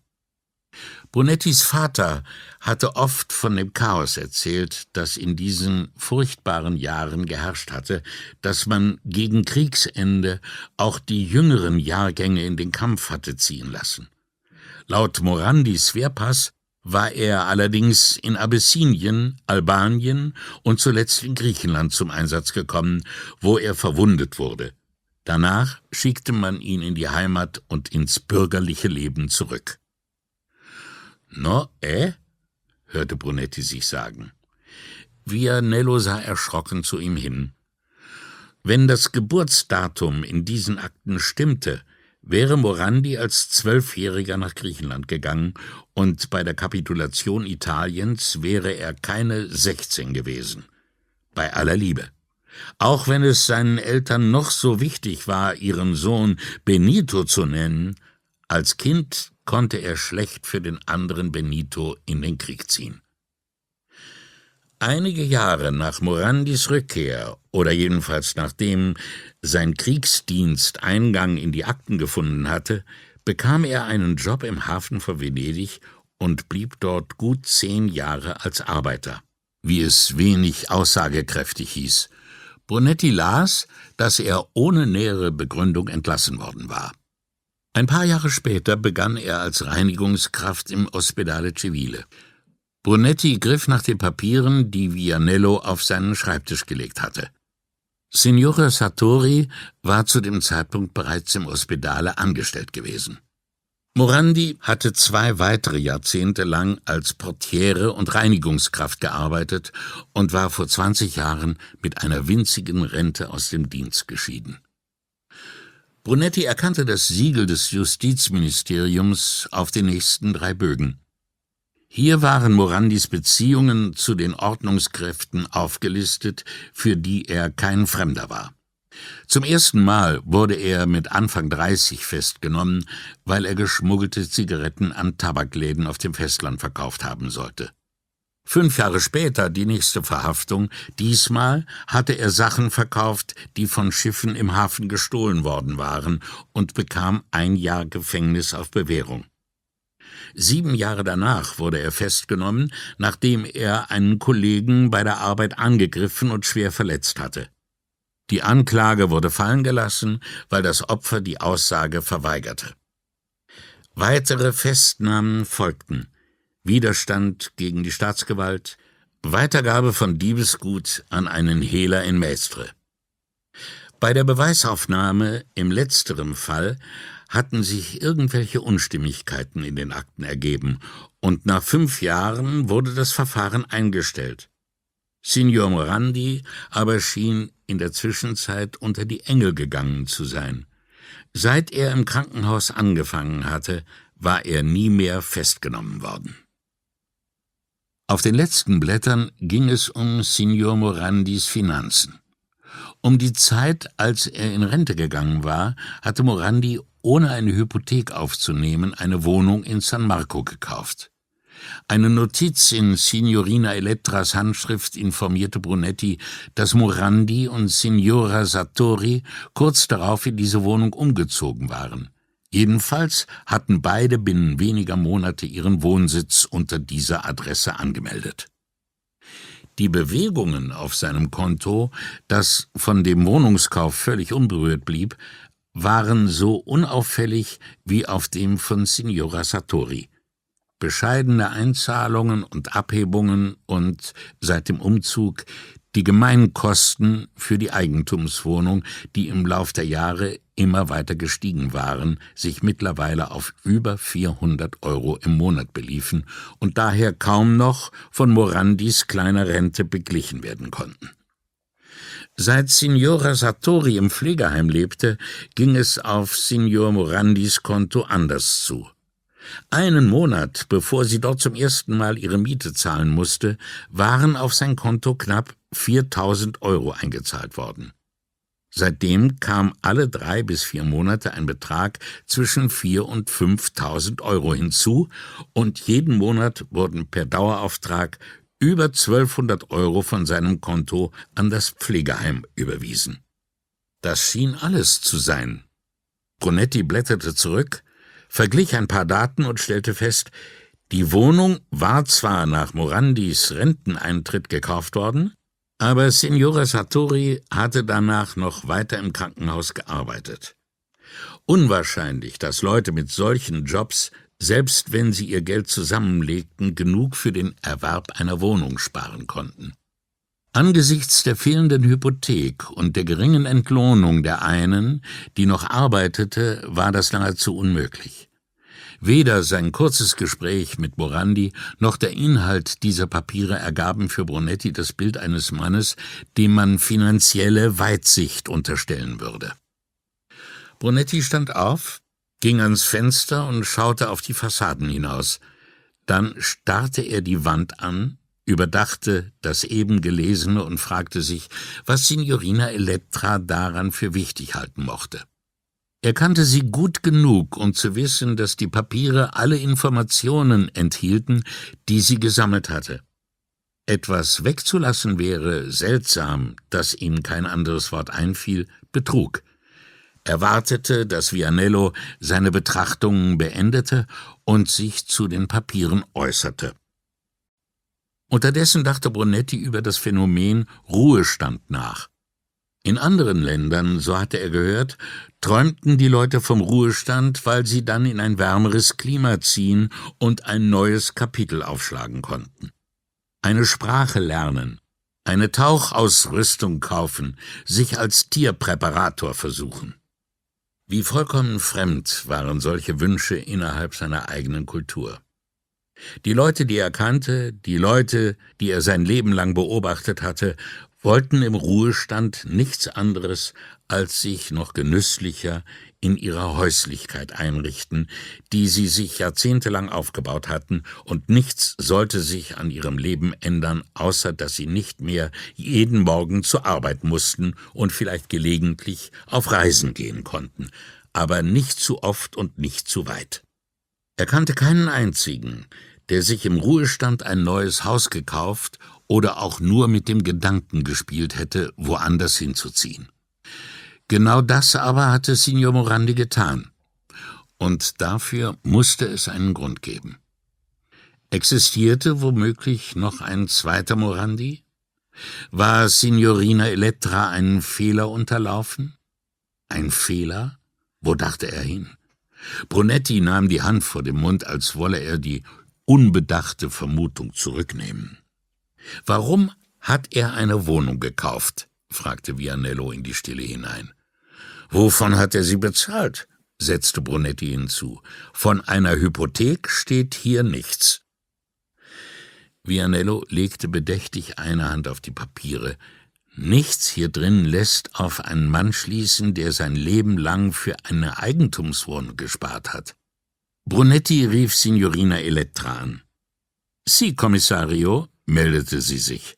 Brunettis Vater hatte oft von dem Chaos erzählt, das in diesen furchtbaren Jahren geherrscht hatte, dass man gegen Kriegsende auch die jüngeren Jahrgänge in den Kampf hatte ziehen lassen. Laut Morandis Wehrpass war er allerdings in Abessinien, Albanien und zuletzt in Griechenland zum Einsatz gekommen, wo er verwundet wurde. Danach schickte man ihn in die Heimat und ins bürgerliche Leben zurück. No, eh? hörte Brunetti sich sagen. Vianello sah erschrocken zu ihm hin. Wenn das Geburtsdatum in diesen Akten stimmte, wäre Morandi als Zwölfjähriger nach Griechenland gegangen und bei der Kapitulation Italiens wäre er keine sechzehn gewesen. Bei aller Liebe. Auch wenn es seinen Eltern noch so wichtig war, ihren Sohn Benito zu nennen, als Kind konnte er schlecht für den anderen Benito in den Krieg ziehen. Einige Jahre nach Morandis Rückkehr, oder jedenfalls nachdem sein Kriegsdienst Eingang in die Akten gefunden hatte, bekam er einen Job im Hafen von Venedig und blieb dort gut zehn Jahre als Arbeiter, wie es wenig aussagekräftig hieß. Brunetti las, dass er ohne nähere Begründung entlassen worden war. Ein paar Jahre später begann er als Reinigungskraft im Ospedale Civile. Brunetti griff nach den Papieren, die Vianello auf seinen Schreibtisch gelegt hatte. Signore Sartori war zu dem Zeitpunkt bereits im Ospedale angestellt gewesen. Morandi hatte zwei weitere Jahrzehnte lang als Portiere und Reinigungskraft gearbeitet und war vor 20 Jahren mit einer winzigen Rente aus dem Dienst geschieden. Brunetti erkannte das Siegel des Justizministeriums auf den nächsten drei Bögen. Hier waren Morandis Beziehungen zu den Ordnungskräften aufgelistet, für die er kein Fremder war. Zum ersten Mal wurde er mit Anfang 30 festgenommen, weil er geschmuggelte Zigaretten an Tabakläden auf dem Festland verkauft haben sollte. Fünf Jahre später die nächste Verhaftung. Diesmal hatte er Sachen verkauft, die von Schiffen im Hafen gestohlen worden waren und bekam ein Jahr Gefängnis auf Bewährung. Sieben Jahre danach wurde er festgenommen, nachdem er einen Kollegen bei der Arbeit angegriffen und schwer verletzt hatte. Die Anklage wurde fallen gelassen, weil das Opfer die Aussage verweigerte. Weitere Festnahmen folgten. Widerstand gegen die Staatsgewalt, Weitergabe von Diebesgut an einen Hehler in Maestre. Bei der Beweisaufnahme im letzteren Fall hatten sich irgendwelche Unstimmigkeiten in den Akten ergeben, und nach fünf Jahren wurde das Verfahren eingestellt. Signor Morandi aber schien in der Zwischenzeit unter die Engel gegangen zu sein – Seit er im Krankenhaus angefangen hatte, war er nie mehr festgenommen worden. Auf den letzten Blättern ging es um Signor Morandis Finanzen. Um die Zeit, als er in Rente gegangen war, hatte Morandi ohne eine Hypothek aufzunehmen eine Wohnung in San Marco gekauft. Eine Notiz in Signorina Elettras Handschrift informierte Brunetti, dass Morandi und Signora Sartori kurz darauf in diese Wohnung umgezogen waren. Jedenfalls hatten beide binnen weniger Monate ihren Wohnsitz unter dieser Adresse angemeldet. Die Bewegungen auf seinem Konto, das von dem Wohnungskauf völlig unberührt blieb, waren so unauffällig wie auf dem von Signora Sartori bescheidene Einzahlungen und Abhebungen und seit dem Umzug die Gemeinkosten für die Eigentumswohnung, die im Lauf der Jahre immer weiter gestiegen waren, sich mittlerweile auf über 400 Euro im Monat beliefen und daher kaum noch von Morandis kleiner Rente beglichen werden konnten. Seit Signora Sartori im Pflegeheim lebte, ging es auf Signor Morandis Konto anders zu. Einen Monat bevor sie dort zum ersten Mal ihre Miete zahlen musste, waren auf sein Konto knapp 4000 Euro eingezahlt worden. Seitdem kam alle drei bis vier Monate ein Betrag zwischen 4 und 5000 Euro hinzu und jeden Monat wurden per Dauerauftrag über 1200 Euro von seinem Konto an das Pflegeheim überwiesen. Das schien alles zu sein. Brunetti blätterte zurück, verglich ein paar Daten und stellte fest, die Wohnung war zwar nach Morandis Renteneintritt gekauft worden, aber Signora Sartori hatte danach noch weiter im Krankenhaus gearbeitet. Unwahrscheinlich, dass Leute mit solchen Jobs, selbst wenn sie ihr Geld zusammenlegten, genug für den Erwerb einer Wohnung sparen konnten. Angesichts der fehlenden Hypothek und der geringen Entlohnung der einen, die noch arbeitete, war das nahezu unmöglich. Weder sein kurzes Gespräch mit Morandi noch der Inhalt dieser Papiere ergaben für Brunetti das Bild eines Mannes, dem man finanzielle Weitsicht unterstellen würde. Brunetti stand auf, ging ans Fenster und schaute auf die Fassaden hinaus. Dann starrte er die Wand an, überdachte das eben Gelesene und fragte sich, was Signorina Elettra daran für wichtig halten mochte. Er kannte sie gut genug, um zu wissen, dass die Papiere alle Informationen enthielten, die sie gesammelt hatte. Etwas wegzulassen wäre seltsam, dass ihm kein anderes Wort einfiel, Betrug. Er wartete, dass Vianello seine Betrachtungen beendete und sich zu den Papieren äußerte. Unterdessen dachte Brunetti über das Phänomen Ruhestand nach. In anderen Ländern, so hatte er gehört, träumten die Leute vom Ruhestand, weil sie dann in ein wärmeres Klima ziehen und ein neues Kapitel aufschlagen konnten. Eine Sprache lernen, eine Tauchausrüstung kaufen, sich als Tierpräparator versuchen. Wie vollkommen fremd waren solche Wünsche innerhalb seiner eigenen Kultur. Die Leute, die er kannte, die Leute, die er sein Leben lang beobachtet hatte, wollten im Ruhestand nichts anderes, als sich noch genüsslicher in ihrer Häuslichkeit einrichten, die sie sich jahrzehntelang aufgebaut hatten, und nichts sollte sich an ihrem Leben ändern, außer dass sie nicht mehr jeden Morgen zur Arbeit mussten und vielleicht gelegentlich auf Reisen gehen konnten, aber nicht zu oft und nicht zu weit. Er kannte keinen einzigen, der sich im Ruhestand ein neues Haus gekauft oder auch nur mit dem Gedanken gespielt hätte, woanders hinzuziehen. Genau das aber hatte Signor Morandi getan. Und dafür musste es einen Grund geben. Existierte womöglich noch ein zweiter Morandi? War Signorina Elettra einen Fehler unterlaufen? Ein Fehler? Wo dachte er hin? Brunetti nahm die Hand vor dem Mund, als wolle er die unbedachte Vermutung zurücknehmen. Warum hat er eine Wohnung gekauft? fragte Vianello in die Stille hinein. Wovon hat er sie bezahlt? setzte Brunetti hinzu. Von einer Hypothek steht hier nichts. Vianello legte bedächtig eine Hand auf die Papiere. Nichts hier drin lässt auf einen Mann schließen, der sein Leben lang für eine Eigentumswohnung gespart hat. Brunetti rief Signorina Elettra an. Sie, Kommissario, meldete sie sich.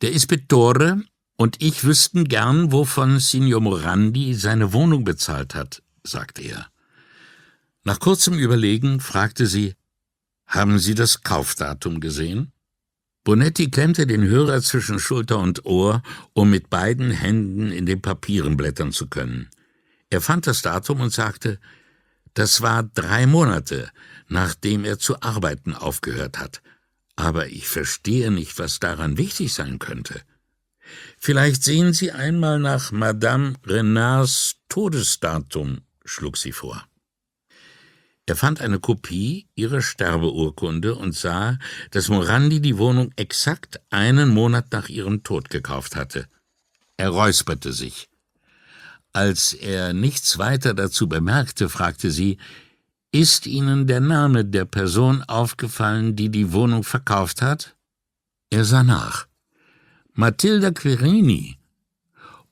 Der Ispettore und ich wüssten gern, wovon Signor Morandi seine Wohnung bezahlt hat, sagte er. Nach kurzem Überlegen fragte sie, haben Sie das Kaufdatum gesehen? Bonetti klemmte den Hörer zwischen Schulter und Ohr, um mit beiden Händen in den Papieren blättern zu können. Er fand das Datum und sagte, das war drei Monate, nachdem er zu arbeiten aufgehört hat. Aber ich verstehe nicht, was daran wichtig sein könnte. Vielleicht sehen Sie einmal nach Madame Renards Todesdatum, schlug sie vor. Er fand eine Kopie ihrer Sterbeurkunde und sah, dass Morandi die Wohnung exakt einen Monat nach ihrem Tod gekauft hatte. Er räusperte sich. Als er nichts weiter dazu bemerkte, fragte sie, ist Ihnen der Name der Person aufgefallen, die die Wohnung verkauft hat? Er sah nach. Matilda Querini,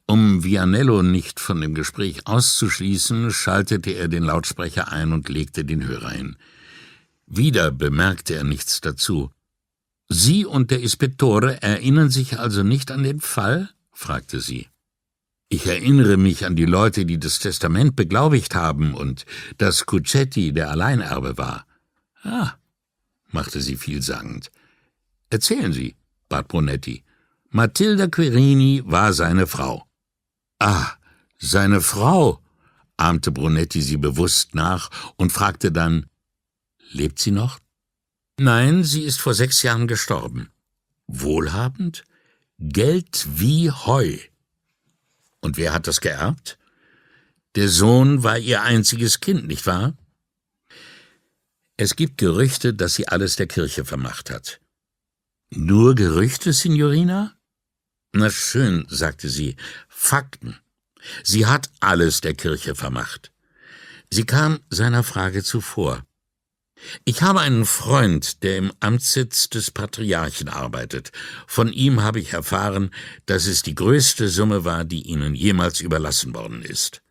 um Vianello nicht von dem Gespräch auszuschließen, schaltete er den Lautsprecher ein und legte den Hörer hin. Wieder bemerkte er nichts dazu. Sie und der Ispettore erinnern sich also nicht an den Fall? fragte sie. Ich erinnere mich an die Leute, die das Testament beglaubigt haben und dass Cuccetti der Alleinerbe war. Ah, machte sie vielsagend. Erzählen Sie, bat Brunetti. Matilda Querini war seine Frau. Ah, seine Frau, ahmte Brunetti sie bewusst nach und fragte dann, lebt sie noch? Nein, sie ist vor sechs Jahren gestorben. Wohlhabend? Geld wie Heu. Und wer hat das geerbt? Der Sohn war ihr einziges Kind, nicht wahr? Es gibt Gerüchte, dass sie alles der Kirche vermacht hat. Nur Gerüchte, Signorina? Na schön, sagte sie, Fakten. Sie hat alles der Kirche vermacht. Sie kam seiner Frage zuvor. Ich habe einen Freund, der im Amtssitz des Patriarchen arbeitet. Von ihm habe ich erfahren, dass es die größte Summe war, die Ihnen jemals überlassen worden ist.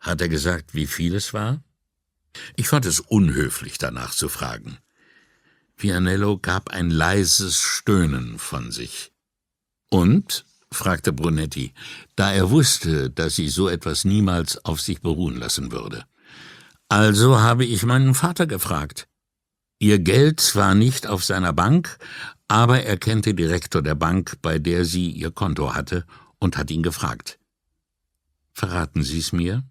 Hat er gesagt, wie viel es war? Ich fand es unhöflich, danach zu fragen. Vianello gab ein leises Stöhnen von sich. Und? fragte Brunetti, da er wusste, dass sie so etwas niemals auf sich beruhen lassen würde. Also habe ich meinen Vater gefragt. Ihr Geld war nicht auf seiner Bank, aber er kennt den Direktor der Bank, bei der sie ihr Konto hatte, und hat ihn gefragt. Verraten Sie es mir?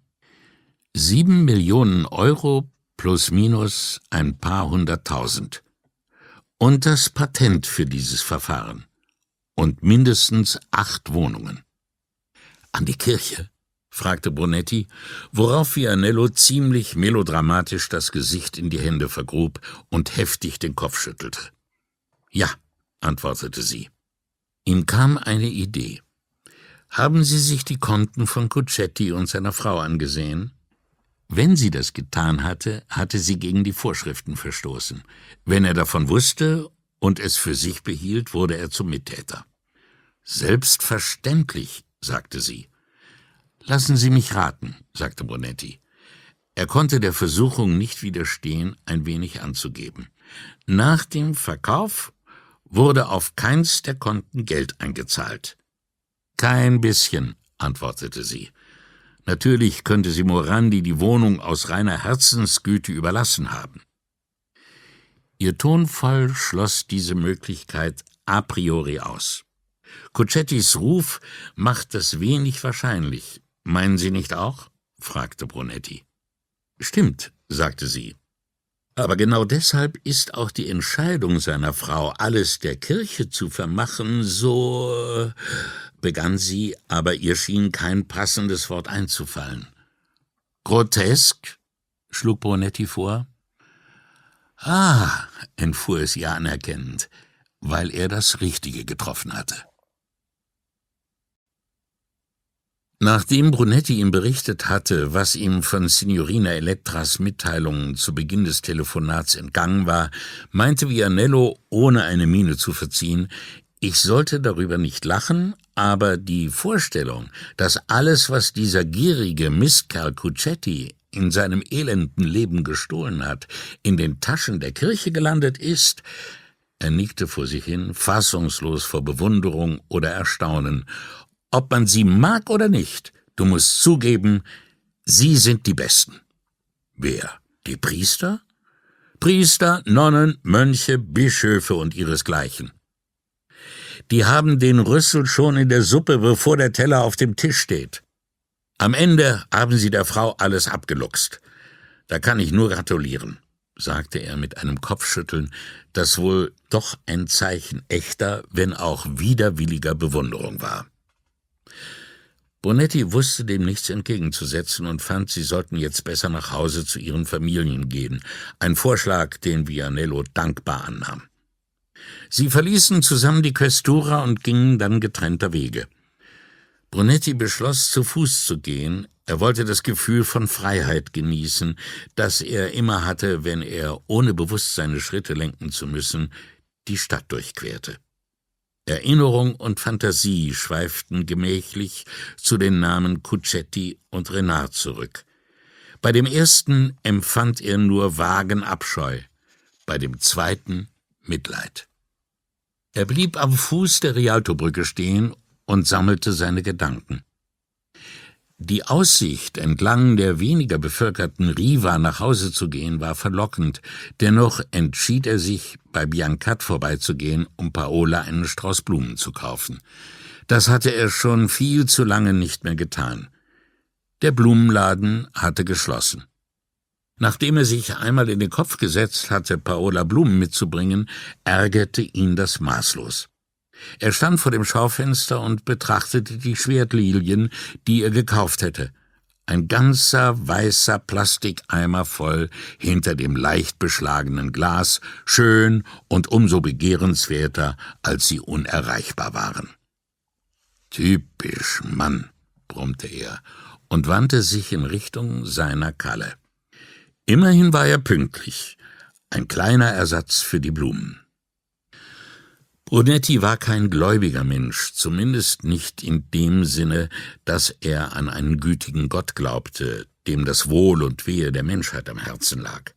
Sieben Millionen Euro plus minus ein paar hunderttausend. Und das Patent für dieses Verfahren und mindestens acht Wohnungen. An die Kirche? Fragte Brunetti, worauf Vianello ziemlich melodramatisch das Gesicht in die Hände vergrub und heftig den Kopf schüttelte. Ja, antwortete sie. Ihm kam eine Idee. Haben Sie sich die Konten von Cuccetti und seiner Frau angesehen? Wenn sie das getan hatte, hatte sie gegen die Vorschriften verstoßen. Wenn er davon wusste und es für sich behielt, wurde er zum Mittäter. Selbstverständlich, sagte sie. Lassen Sie mich raten, sagte Bonetti. Er konnte der Versuchung nicht widerstehen, ein wenig anzugeben. Nach dem Verkauf wurde auf keins der Konten Geld eingezahlt. Kein bisschen, antwortete sie. Natürlich könnte sie Morandi die Wohnung aus reiner Herzensgüte überlassen haben. Ihr Tonfall schloss diese Möglichkeit a priori aus. Cocettis Ruf macht das wenig wahrscheinlich. Meinen Sie nicht auch? fragte Brunetti. Stimmt, sagte sie. Aber genau deshalb ist auch die Entscheidung seiner Frau, alles der Kirche zu vermachen, so begann sie, aber ihr schien kein passendes Wort einzufallen. Grotesk? schlug Brunetti vor. Ah, entfuhr es ihr anerkennend, weil er das Richtige getroffen hatte. Nachdem Brunetti ihm berichtet hatte, was ihm von Signorina Elettras Mitteilungen zu Beginn des Telefonats entgangen war, meinte Vianello, ohne eine Miene zu verziehen, Ich sollte darüber nicht lachen, aber die Vorstellung, dass alles, was dieser gierige Mistkerl Cuccetti in seinem elenden Leben gestohlen hat, in den Taschen der Kirche gelandet ist, er nickte vor sich hin, fassungslos vor Bewunderung oder Erstaunen. Ob man sie mag oder nicht, du musst zugeben, sie sind die Besten. Wer? Die Priester? Priester, Nonnen, Mönche, Bischöfe und ihresgleichen. Die haben den Rüssel schon in der Suppe, bevor der Teller auf dem Tisch steht. Am Ende haben sie der Frau alles abgeluchst. Da kann ich nur gratulieren, sagte er mit einem Kopfschütteln, das wohl doch ein Zeichen echter, wenn auch widerwilliger Bewunderung war. Bonetti wusste dem nichts entgegenzusetzen und fand, sie sollten jetzt besser nach Hause zu ihren Familien gehen, ein Vorschlag, den Vianello dankbar annahm. Sie verließen zusammen die Questura und gingen dann getrennter Wege. Brunetti beschloss, zu Fuß zu gehen. Er wollte das Gefühl von Freiheit genießen, das er immer hatte, wenn er, ohne bewusst seine Schritte lenken zu müssen, die Stadt durchquerte. Erinnerung und Fantasie schweiften gemächlich zu den Namen Cuccetti und Renard zurück. Bei dem ersten empfand er nur vagen Abscheu, bei dem zweiten Mitleid. Er blieb am Fuß der Rialtobrücke stehen und sammelte seine Gedanken. Die Aussicht, entlang der weniger bevölkerten Riva nach Hause zu gehen, war verlockend, dennoch entschied er sich, bei Biancat vorbeizugehen, um Paola einen Strauß Blumen zu kaufen. Das hatte er schon viel zu lange nicht mehr getan. Der Blumenladen hatte geschlossen. Nachdem er sich einmal in den Kopf gesetzt hatte, Paola Blumen mitzubringen, ärgerte ihn das maßlos. Er stand vor dem Schaufenster und betrachtete die Schwertlilien, die er gekauft hätte. Ein ganzer weißer Plastikeimer voll hinter dem leicht beschlagenen Glas, schön und umso begehrenswerter, als sie unerreichbar waren. Typisch Mann, brummte er und wandte sich in Richtung seiner Kalle. Immerhin war er pünktlich, ein kleiner Ersatz für die Blumen. Brunetti war kein gläubiger Mensch, zumindest nicht in dem Sinne, dass er an einen gütigen Gott glaubte, dem das Wohl und Wehe der Menschheit am Herzen lag.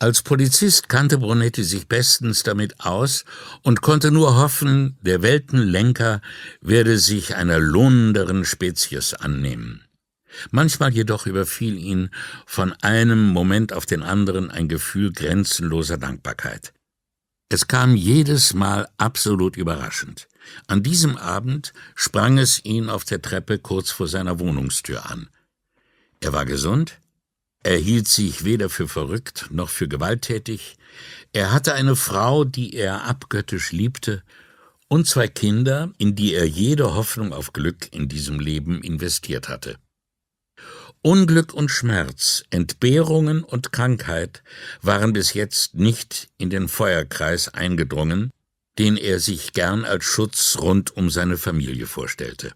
Als Polizist kannte Brunetti sich bestens damit aus und konnte nur hoffen, der Weltenlenker werde sich einer lohnenderen Spezies annehmen. Manchmal jedoch überfiel ihn von einem Moment auf den anderen ein Gefühl grenzenloser Dankbarkeit. Es kam jedes Mal absolut überraschend. An diesem Abend sprang es ihn auf der Treppe kurz vor seiner Wohnungstür an. Er war gesund, er hielt sich weder für verrückt noch für gewalttätig, er hatte eine Frau, die er abgöttisch liebte, und zwei Kinder, in die er jede Hoffnung auf Glück in diesem Leben investiert hatte. Unglück und Schmerz, Entbehrungen und Krankheit waren bis jetzt nicht in den Feuerkreis eingedrungen, den er sich gern als Schutz rund um seine Familie vorstellte.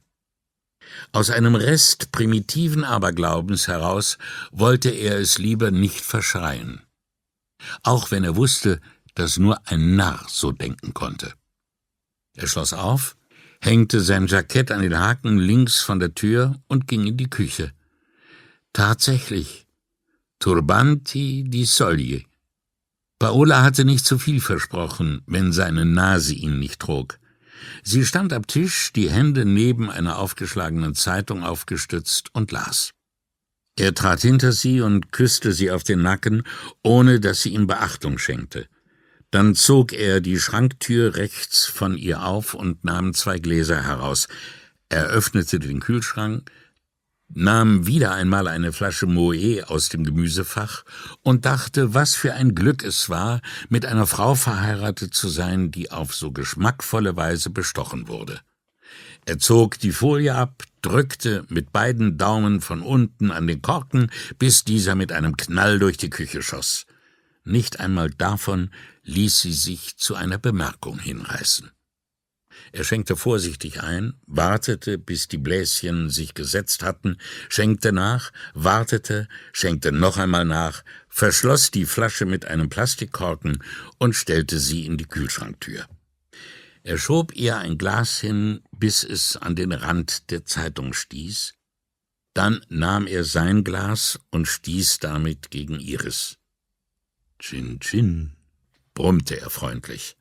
Aus einem Rest primitiven Aberglaubens heraus wollte er es lieber nicht verschreien, auch wenn er wusste, dass nur ein Narr so denken konnte. Er schloss auf, hängte sein Jackett an den Haken links von der Tür und ging in die Küche. Tatsächlich. Turbanti di Soglie. Paola hatte nicht zu viel versprochen, wenn seine Nase ihn nicht trug. Sie stand am Tisch, die Hände neben einer aufgeschlagenen Zeitung aufgestützt und las. Er trat hinter sie und küsste sie auf den Nacken, ohne dass sie ihm Beachtung schenkte. Dann zog er die Schranktür rechts von ihr auf und nahm zwei Gläser heraus. Er öffnete den Kühlschrank, nahm wieder einmal eine Flasche Moe aus dem Gemüsefach und dachte, was für ein Glück es war, mit einer Frau verheiratet zu sein, die auf so geschmackvolle Weise bestochen wurde. Er zog die Folie ab, drückte mit beiden Daumen von unten an den Korken, bis dieser mit einem Knall durch die Küche schoss. Nicht einmal davon ließ sie sich zu einer Bemerkung hinreißen. Er schenkte vorsichtig ein, wartete, bis die Bläschen sich gesetzt hatten, schenkte nach, wartete, schenkte noch einmal nach, verschloss die Flasche mit einem Plastikkorken und stellte sie in die Kühlschranktür. Er schob ihr ein Glas hin, bis es an den Rand der Zeitung stieß. Dann nahm er sein Glas und stieß damit gegen ihres. Chin Chin, brummte er freundlich.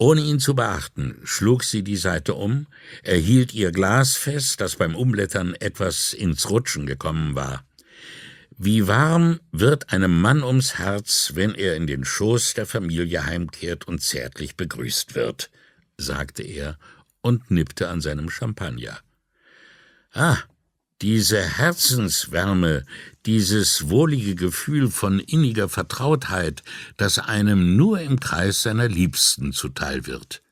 Ohne ihn zu beachten, schlug sie die Seite um, er hielt ihr Glas fest, das beim Umblättern etwas ins Rutschen gekommen war. Wie warm wird einem Mann ums Herz, wenn er in den Schoß der Familie heimkehrt und zärtlich begrüßt wird, sagte er und nippte an seinem Champagner. Ah, diese Herzenswärme, dieses wohlige Gefühl von inniger Vertrautheit, das einem nur im Kreis seiner Liebsten zuteil wird.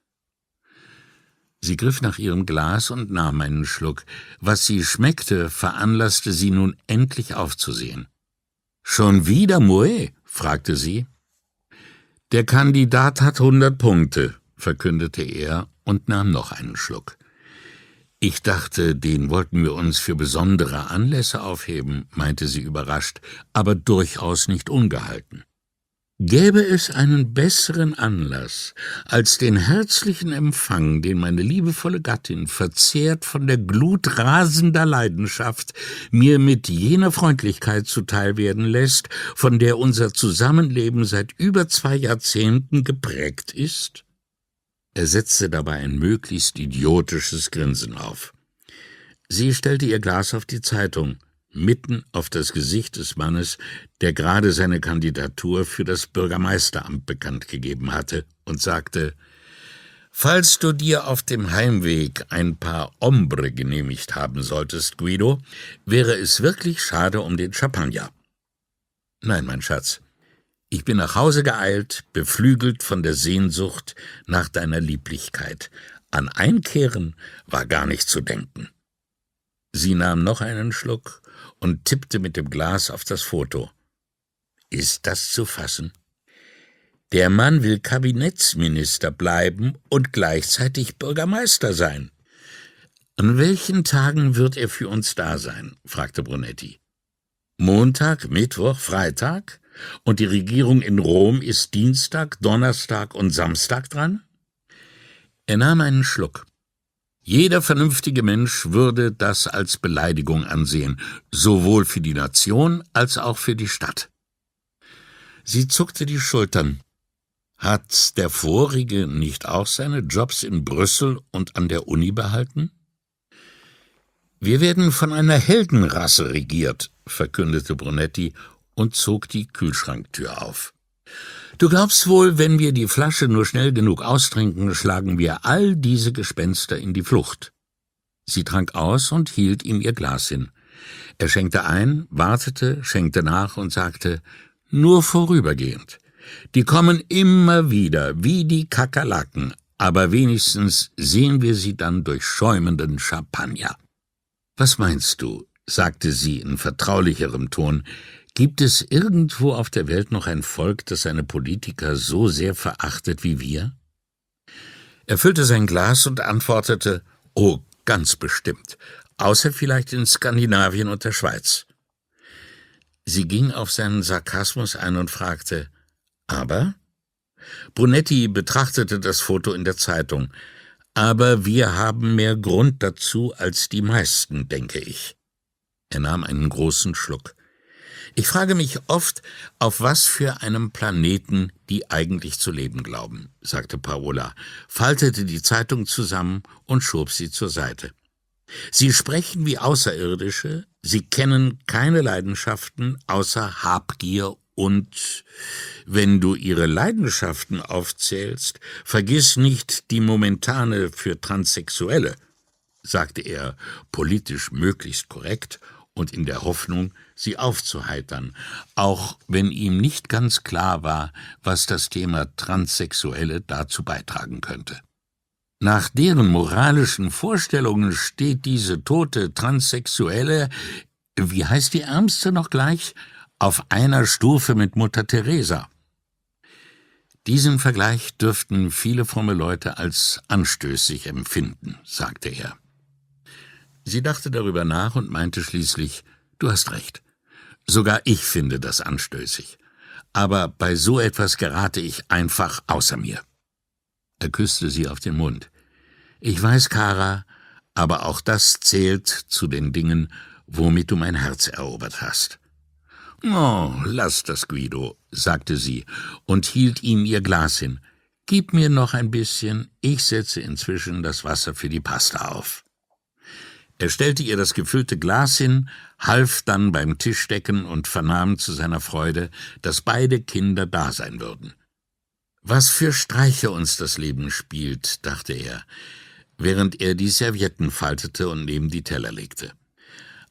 Sie griff nach ihrem Glas und nahm einen Schluck. Was sie schmeckte, veranlasste sie nun endlich aufzusehen. Schon wieder Moe? fragte sie. Der Kandidat hat hundert Punkte, verkündete er und nahm noch einen Schluck. Ich dachte, den wollten wir uns für besondere Anlässe aufheben, meinte sie überrascht, aber durchaus nicht ungehalten. Gäbe es einen besseren Anlass als den herzlichen Empfang, den meine liebevolle Gattin, verzehrt von der Glut rasender Leidenschaft, mir mit jener Freundlichkeit zuteil werden lässt, von der unser Zusammenleben seit über zwei Jahrzehnten geprägt ist? Er setzte dabei ein möglichst idiotisches Grinsen auf. Sie stellte ihr Glas auf die Zeitung, mitten auf das Gesicht des Mannes, der gerade seine Kandidatur für das Bürgermeisteramt bekannt gegeben hatte, und sagte Falls du dir auf dem Heimweg ein paar Ombre genehmigt haben solltest, Guido, wäre es wirklich schade um den Champagner. Nein, mein Schatz, ich bin nach Hause geeilt, beflügelt von der Sehnsucht nach deiner Lieblichkeit. An Einkehren war gar nicht zu denken. Sie nahm noch einen Schluck und tippte mit dem Glas auf das Foto. Ist das zu fassen? Der Mann will Kabinettsminister bleiben und gleichzeitig Bürgermeister sein. An welchen Tagen wird er für uns da sein? fragte Brunetti. Montag, Mittwoch, Freitag? Und die Regierung in Rom ist Dienstag, Donnerstag und Samstag dran? Er nahm einen Schluck. Jeder vernünftige Mensch würde das als Beleidigung ansehen, sowohl für die Nation als auch für die Stadt. Sie zuckte die Schultern. Hat der vorige nicht auch seine Jobs in Brüssel und an der Uni behalten? Wir werden von einer Heldenrasse regiert, verkündete Brunetti und zog die Kühlschranktür auf. Du glaubst wohl, wenn wir die Flasche nur schnell genug austrinken, schlagen wir all diese Gespenster in die Flucht. Sie trank aus und hielt ihm ihr Glas hin. Er schenkte ein, wartete, schenkte nach und sagte, nur vorübergehend. Die kommen immer wieder, wie die Kakerlaken, aber wenigstens sehen wir sie dann durch schäumenden Champagner. Was meinst du? sagte sie in vertraulicherem Ton, Gibt es irgendwo auf der Welt noch ein Volk, das seine Politiker so sehr verachtet wie wir? Er füllte sein Glas und antwortete Oh, ganz bestimmt, außer vielleicht in Skandinavien und der Schweiz. Sie ging auf seinen Sarkasmus ein und fragte Aber? Brunetti betrachtete das Foto in der Zeitung. Aber wir haben mehr Grund dazu als die meisten, denke ich. Er nahm einen großen Schluck. Ich frage mich oft, auf was für einem Planeten die eigentlich zu leben glauben, sagte Paola, faltete die Zeitung zusammen und schob sie zur Seite. Sie sprechen wie Außerirdische, sie kennen keine Leidenschaften außer Habgier und wenn du ihre Leidenschaften aufzählst, vergiss nicht die momentane für Transsexuelle, sagte er politisch möglichst korrekt und in der Hoffnung, sie aufzuheitern, auch wenn ihm nicht ganz klar war, was das Thema Transsexuelle dazu beitragen könnte. Nach deren moralischen Vorstellungen steht diese tote Transsexuelle, wie heißt die Ärmste noch gleich, auf einer Stufe mit Mutter Teresa. Diesen Vergleich dürften viele fromme Leute als anstößig empfinden, sagte er. Sie dachte darüber nach und meinte schließlich, du hast recht. Sogar ich finde das anstößig. Aber bei so etwas gerate ich einfach außer mir. Er küsste sie auf den Mund. Ich weiß, Kara, aber auch das zählt zu den Dingen, womit du mein Herz erobert hast. Oh, lass das, Guido, sagte sie und hielt ihm ihr Glas hin. Gib mir noch ein bisschen, ich setze inzwischen das Wasser für die Pasta auf. Er stellte ihr das gefüllte Glas hin, half dann beim Tischdecken und vernahm zu seiner Freude, dass beide Kinder da sein würden. Was für Streiche uns das Leben spielt, dachte er, während er die Servietten faltete und neben die Teller legte.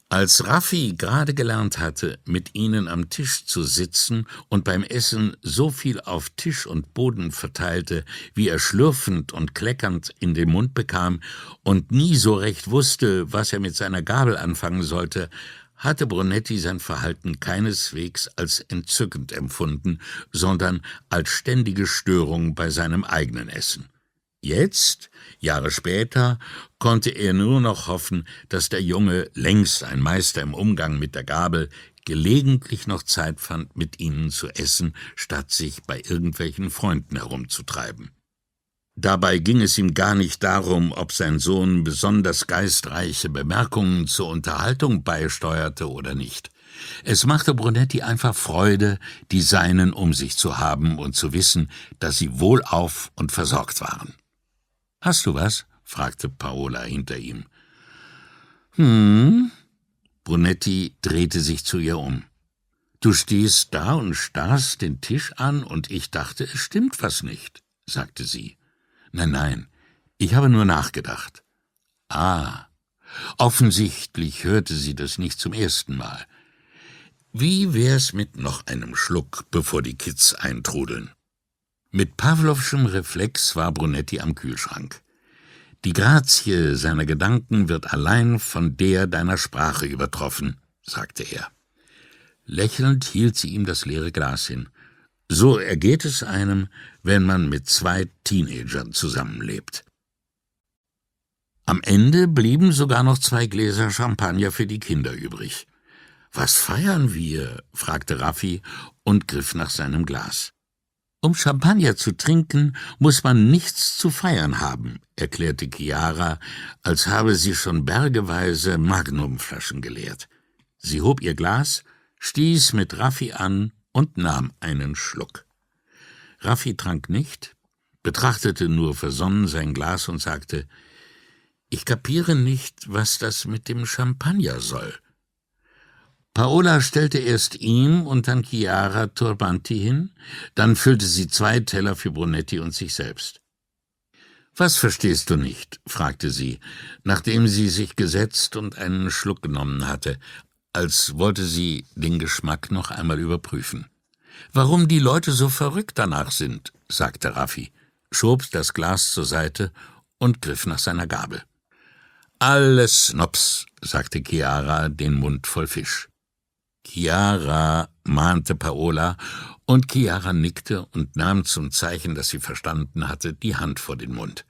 Als Raffi gerade gelernt hatte, mit ihnen am Tisch zu sitzen und beim Essen so viel auf Tisch und Boden verteilte, wie er schlürfend und kleckernd in den Mund bekam und nie so recht wusste, was er mit seiner Gabel anfangen sollte, hatte Brunetti sein Verhalten keineswegs als entzückend empfunden, sondern als ständige Störung bei seinem eigenen Essen. Jetzt, Jahre später, konnte er nur noch hoffen, dass der Junge, längst ein Meister im Umgang mit der Gabel, gelegentlich noch Zeit fand, mit ihnen zu essen, statt sich bei irgendwelchen Freunden herumzutreiben. Dabei ging es ihm gar nicht darum, ob sein Sohn besonders geistreiche Bemerkungen zur Unterhaltung beisteuerte oder nicht. Es machte Brunetti einfach Freude, die Seinen um sich zu haben und zu wissen, dass sie wohlauf und versorgt waren. Hast du was? fragte Paola hinter ihm. Hm? Brunetti drehte sich zu ihr um. Du stehst da und starrst den Tisch an, und ich dachte, es stimmt was nicht, sagte sie. Nein, nein, ich habe nur nachgedacht. Ah, offensichtlich hörte sie das nicht zum ersten Mal. Wie wär's mit noch einem Schluck, bevor die Kids eintrudeln? Mit Pawlowschem Reflex war Brunetti am Kühlschrank. Die Grazie seiner Gedanken wird allein von der deiner Sprache übertroffen, sagte er. Lächelnd hielt sie ihm das leere Glas hin. So ergeht es einem, wenn man mit zwei Teenagern zusammenlebt. Am Ende blieben sogar noch zwei Gläser Champagner für die Kinder übrig. Was feiern wir? fragte Raffi und griff nach seinem Glas. Um Champagner zu trinken, muss man nichts zu feiern haben, erklärte Chiara, als habe sie schon bergeweise Magnumflaschen geleert. Sie hob ihr Glas, stieß mit Raffi an und nahm einen Schluck. Raffi trank nicht, betrachtete nur versonnen sein Glas und sagte, ich kapiere nicht, was das mit dem Champagner soll. Paola stellte erst ihm und dann Chiara Turbanti hin, dann füllte sie zwei Teller für Brunetti und sich selbst. Was verstehst du nicht? fragte sie, nachdem sie sich gesetzt und einen Schluck genommen hatte, als wollte sie den Geschmack noch einmal überprüfen. Warum die Leute so verrückt danach sind, sagte Raffi, schob das Glas zur Seite und griff nach seiner Gabel. Alles Snops, sagte Chiara, den Mund voll Fisch. Chiara, mahnte Paola, und Chiara nickte und nahm zum Zeichen, dass sie verstanden hatte, die Hand vor den Mund.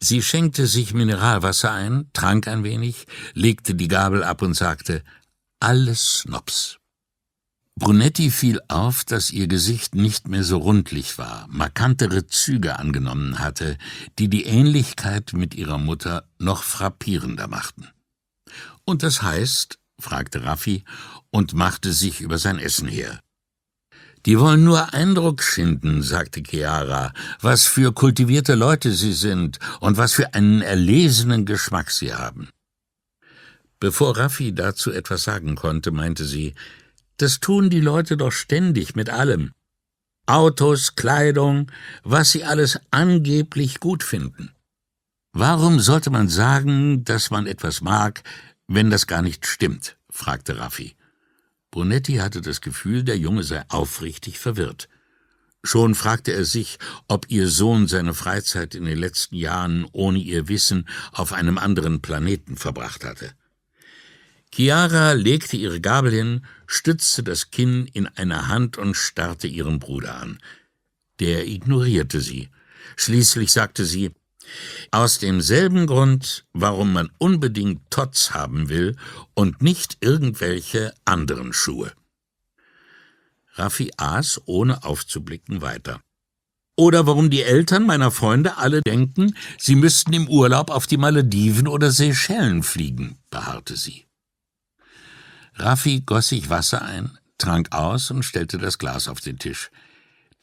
Sie schenkte sich Mineralwasser ein, trank ein wenig, legte die Gabel ab und sagte, alles Snops. Brunetti fiel auf, dass ihr Gesicht nicht mehr so rundlich war, markantere Züge angenommen hatte, die die Ähnlichkeit mit ihrer Mutter noch frappierender machten. Und das heißt, fragte Raffi und machte sich über sein Essen her. Die wollen nur Eindruck schinden, sagte Chiara, was für kultivierte Leute sie sind und was für einen erlesenen Geschmack sie haben. Bevor Raffi dazu etwas sagen konnte, meinte sie, das tun die Leute doch ständig mit allem. Autos, Kleidung, was sie alles angeblich gut finden. Warum sollte man sagen, dass man etwas mag, wenn das gar nicht stimmt? fragte Raffi. Brunetti hatte das Gefühl, der Junge sei aufrichtig verwirrt. Schon fragte er sich, ob ihr Sohn seine Freizeit in den letzten Jahren ohne ihr Wissen auf einem anderen Planeten verbracht hatte. Chiara legte ihre Gabel hin, stützte das Kinn in einer Hand und starrte ihren Bruder an. Der ignorierte sie. Schließlich sagte sie, aus demselben Grund, warum man unbedingt Tots haben will und nicht irgendwelche anderen Schuhe. Raffi aß, ohne aufzublicken, weiter. Oder warum die Eltern meiner Freunde alle denken, sie müssten im Urlaub auf die Malediven oder Seychellen fliegen, beharrte sie. Raffi goss sich Wasser ein, trank aus und stellte das Glas auf den Tisch.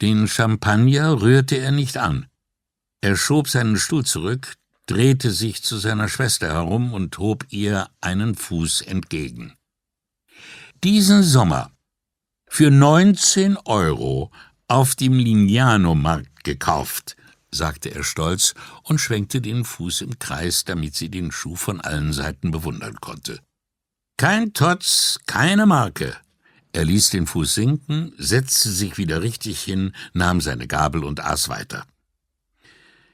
Den Champagner rührte er nicht an. Er schob seinen Stuhl zurück, drehte sich zu seiner Schwester herum und hob ihr einen Fuß entgegen. Diesen Sommer für neunzehn Euro auf dem Lignano-Markt gekauft, sagte er stolz und schwenkte den Fuß im Kreis, damit sie den Schuh von allen Seiten bewundern konnte. Kein Totz, keine Marke. Er ließ den Fuß sinken, setzte sich wieder richtig hin, nahm seine Gabel und aß weiter.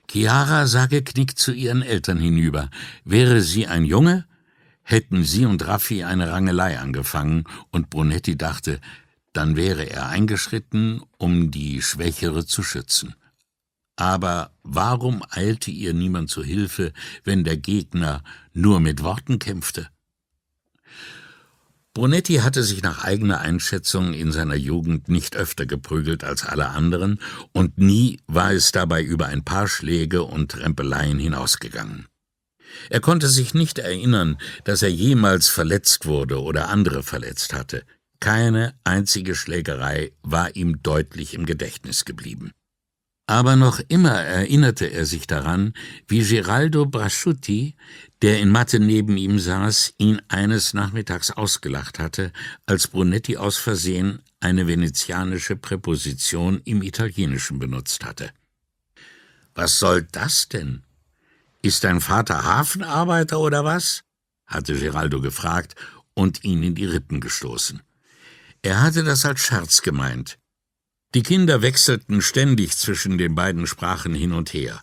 Chiara sah geknickt zu ihren Eltern hinüber. Wäre sie ein Junge, hätten sie und Raffi eine Rangelei angefangen, und Brunetti dachte, dann wäre er eingeschritten, um die Schwächere zu schützen. Aber warum eilte ihr niemand zu Hilfe, wenn der Gegner nur mit Worten kämpfte? Brunetti hatte sich nach eigener Einschätzung in seiner Jugend nicht öfter geprügelt als alle anderen, und nie war es dabei über ein paar Schläge und Rempeleien hinausgegangen. Er konnte sich nicht erinnern, dass er jemals verletzt wurde oder andere verletzt hatte. Keine einzige Schlägerei war ihm deutlich im Gedächtnis geblieben. Aber noch immer erinnerte er sich daran, wie Geraldo Brasciuti, der in Mathe neben ihm saß, ihn eines Nachmittags ausgelacht hatte, als Brunetti aus Versehen eine venezianische Präposition im Italienischen benutzt hatte. Was soll das denn? Ist dein Vater Hafenarbeiter oder was? hatte Geraldo gefragt und ihn in die Rippen gestoßen. Er hatte das als Scherz gemeint. Die Kinder wechselten ständig zwischen den beiden Sprachen hin und her.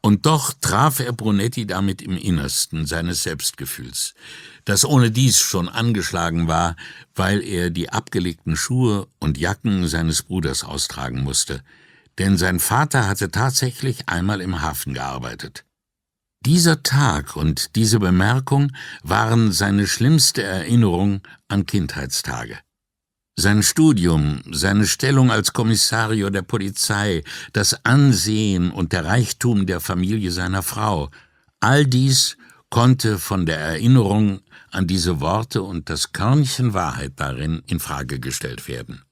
Und doch traf er Brunetti damit im Innersten seines Selbstgefühls, das ohne dies schon angeschlagen war, weil er die abgelegten Schuhe und Jacken seines Bruders austragen musste, denn sein Vater hatte tatsächlich einmal im Hafen gearbeitet. Dieser Tag und diese Bemerkung waren seine schlimmste Erinnerung an Kindheitstage. Sein Studium, seine Stellung als Kommissario der Polizei, das Ansehen und der Reichtum der Familie seiner Frau, all dies konnte von der Erinnerung an diese Worte und das Körnchen Wahrheit darin in Frage gestellt werden.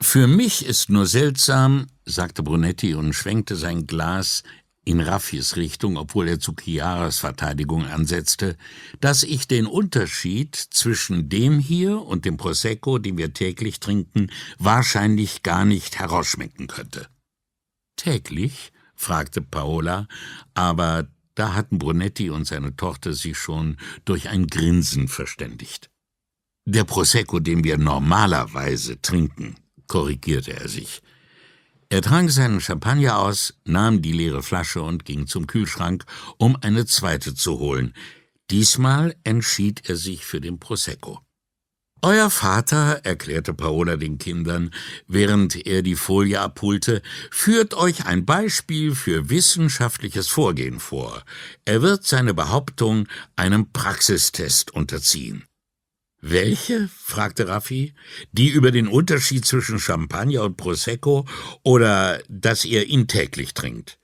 Für mich ist nur seltsam, sagte Brunetti und schwenkte sein Glas in Raffis Richtung, obwohl er zu Chiaras Verteidigung ansetzte, dass ich den Unterschied zwischen dem hier und dem Prosecco, den wir täglich trinken, wahrscheinlich gar nicht herausschmecken könnte. Täglich? fragte Paola, aber da hatten Brunetti und seine Tochter sich schon durch ein Grinsen verständigt. Der Prosecco, den wir normalerweise trinken, korrigierte er sich, er trank seinen Champagner aus, nahm die leere Flasche und ging zum Kühlschrank, um eine zweite zu holen. Diesmal entschied er sich für den Prosecco. Euer Vater, erklärte Paola den Kindern, während er die Folie abholte, führt euch ein Beispiel für wissenschaftliches Vorgehen vor. Er wird seine Behauptung einem Praxistest unterziehen. Welche? fragte Raffi. Die über den Unterschied zwischen Champagner und Prosecco oder dass ihr ihn täglich trinkt?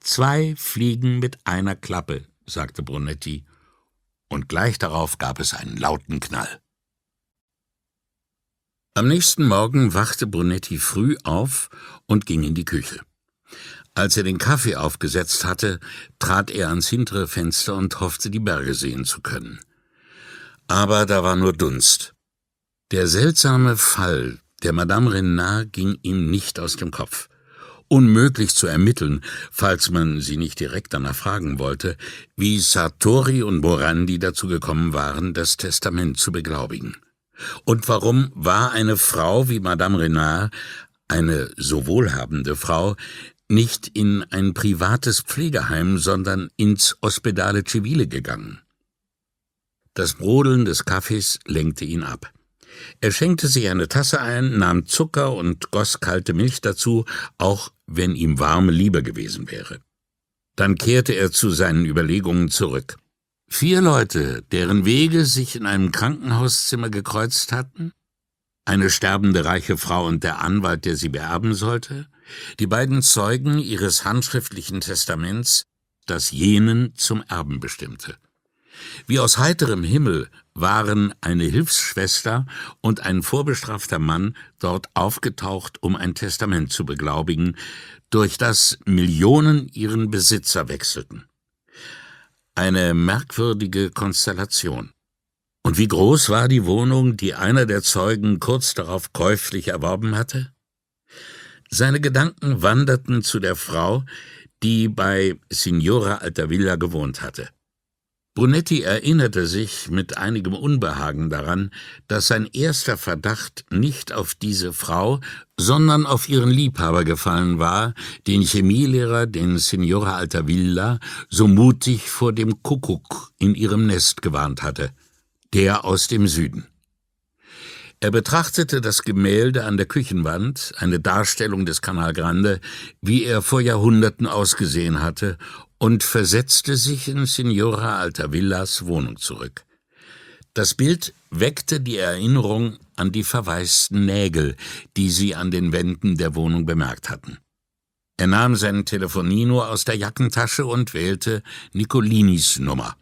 Zwei Fliegen mit einer Klappe, sagte Brunetti, und gleich darauf gab es einen lauten Knall. Am nächsten Morgen wachte Brunetti früh auf und ging in die Küche. Als er den Kaffee aufgesetzt hatte, trat er ans hintere Fenster und hoffte, die Berge sehen zu können aber da war nur Dunst. Der seltsame Fall der Madame Renard ging ihm nicht aus dem Kopf. Unmöglich zu ermitteln, falls man sie nicht direkt danach fragen wollte, wie Sartori und Morandi dazu gekommen waren, das Testament zu beglaubigen. Und warum war eine Frau wie Madame Renard, eine so wohlhabende Frau, nicht in ein privates Pflegeheim, sondern ins Ospedale Civile gegangen? Das Brodeln des Kaffees lenkte ihn ab. Er schenkte sich eine Tasse ein, nahm Zucker und goss kalte Milch dazu, auch wenn ihm warme lieber gewesen wäre. Dann kehrte er zu seinen Überlegungen zurück. Vier Leute, deren Wege sich in einem Krankenhauszimmer gekreuzt hatten? eine sterbende reiche Frau und der Anwalt, der sie beerben sollte, die beiden Zeugen ihres handschriftlichen Testaments, das jenen zum Erben bestimmte. Wie aus heiterem Himmel waren eine Hilfsschwester und ein vorbestrafter Mann dort aufgetaucht, um ein Testament zu beglaubigen, durch das Millionen ihren Besitzer wechselten. Eine merkwürdige Konstellation. Und wie groß war die Wohnung, die einer der Zeugen kurz darauf käuflich erworben hatte? Seine Gedanken wanderten zu der Frau, die bei Signora Altavilla gewohnt hatte. Brunetti erinnerte sich mit einigem Unbehagen daran, dass sein erster Verdacht nicht auf diese Frau, sondern auf ihren Liebhaber gefallen war, den Chemielehrer, den Signora Altavilla, so mutig vor dem Kuckuck in ihrem Nest gewarnt hatte, der aus dem Süden. Er betrachtete das Gemälde an der Küchenwand, eine Darstellung des Canal Grande, wie er vor Jahrhunderten ausgesehen hatte, und versetzte sich in Signora Altavillas Wohnung zurück. Das Bild weckte die Erinnerung an die verwaisten Nägel, die sie an den Wänden der Wohnung bemerkt hatten. Er nahm sein Telefonino aus der Jackentasche und wählte Nicolinis Nummer.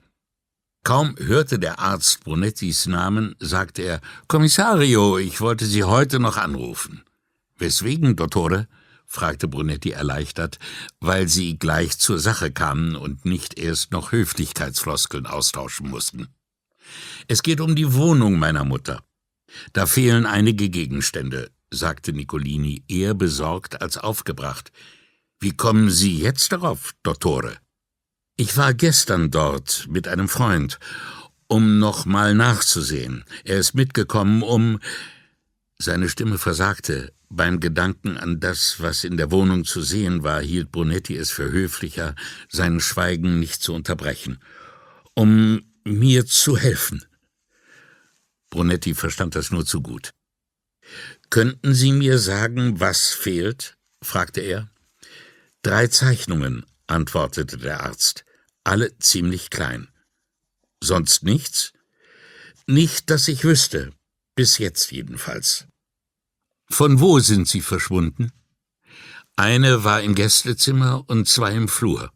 Kaum hörte der Arzt Brunettis Namen, sagte er Kommissario, ich wollte Sie heute noch anrufen. Weswegen, Dottore? Fragte Brunetti erleichtert, weil sie gleich zur Sache kamen und nicht erst noch Höflichkeitsfloskeln austauschen mussten. Es geht um die Wohnung meiner Mutter. Da fehlen einige Gegenstände, sagte Nicolini, eher besorgt als aufgebracht. Wie kommen Sie jetzt darauf, Dottore? Ich war gestern dort mit einem Freund, um noch mal nachzusehen. Er ist mitgekommen, um. Seine Stimme versagte. Beim Gedanken an das, was in der Wohnung zu sehen war, hielt Brunetti es für höflicher, sein Schweigen nicht zu unterbrechen. Um mir zu helfen. Brunetti verstand das nur zu gut. Könnten Sie mir sagen, was fehlt? fragte er. Drei Zeichnungen, antwortete der Arzt, alle ziemlich klein. Sonst nichts? Nicht, dass ich wüsste, bis jetzt jedenfalls. Von wo sind sie verschwunden? Eine war im Gästezimmer und zwei im Flur.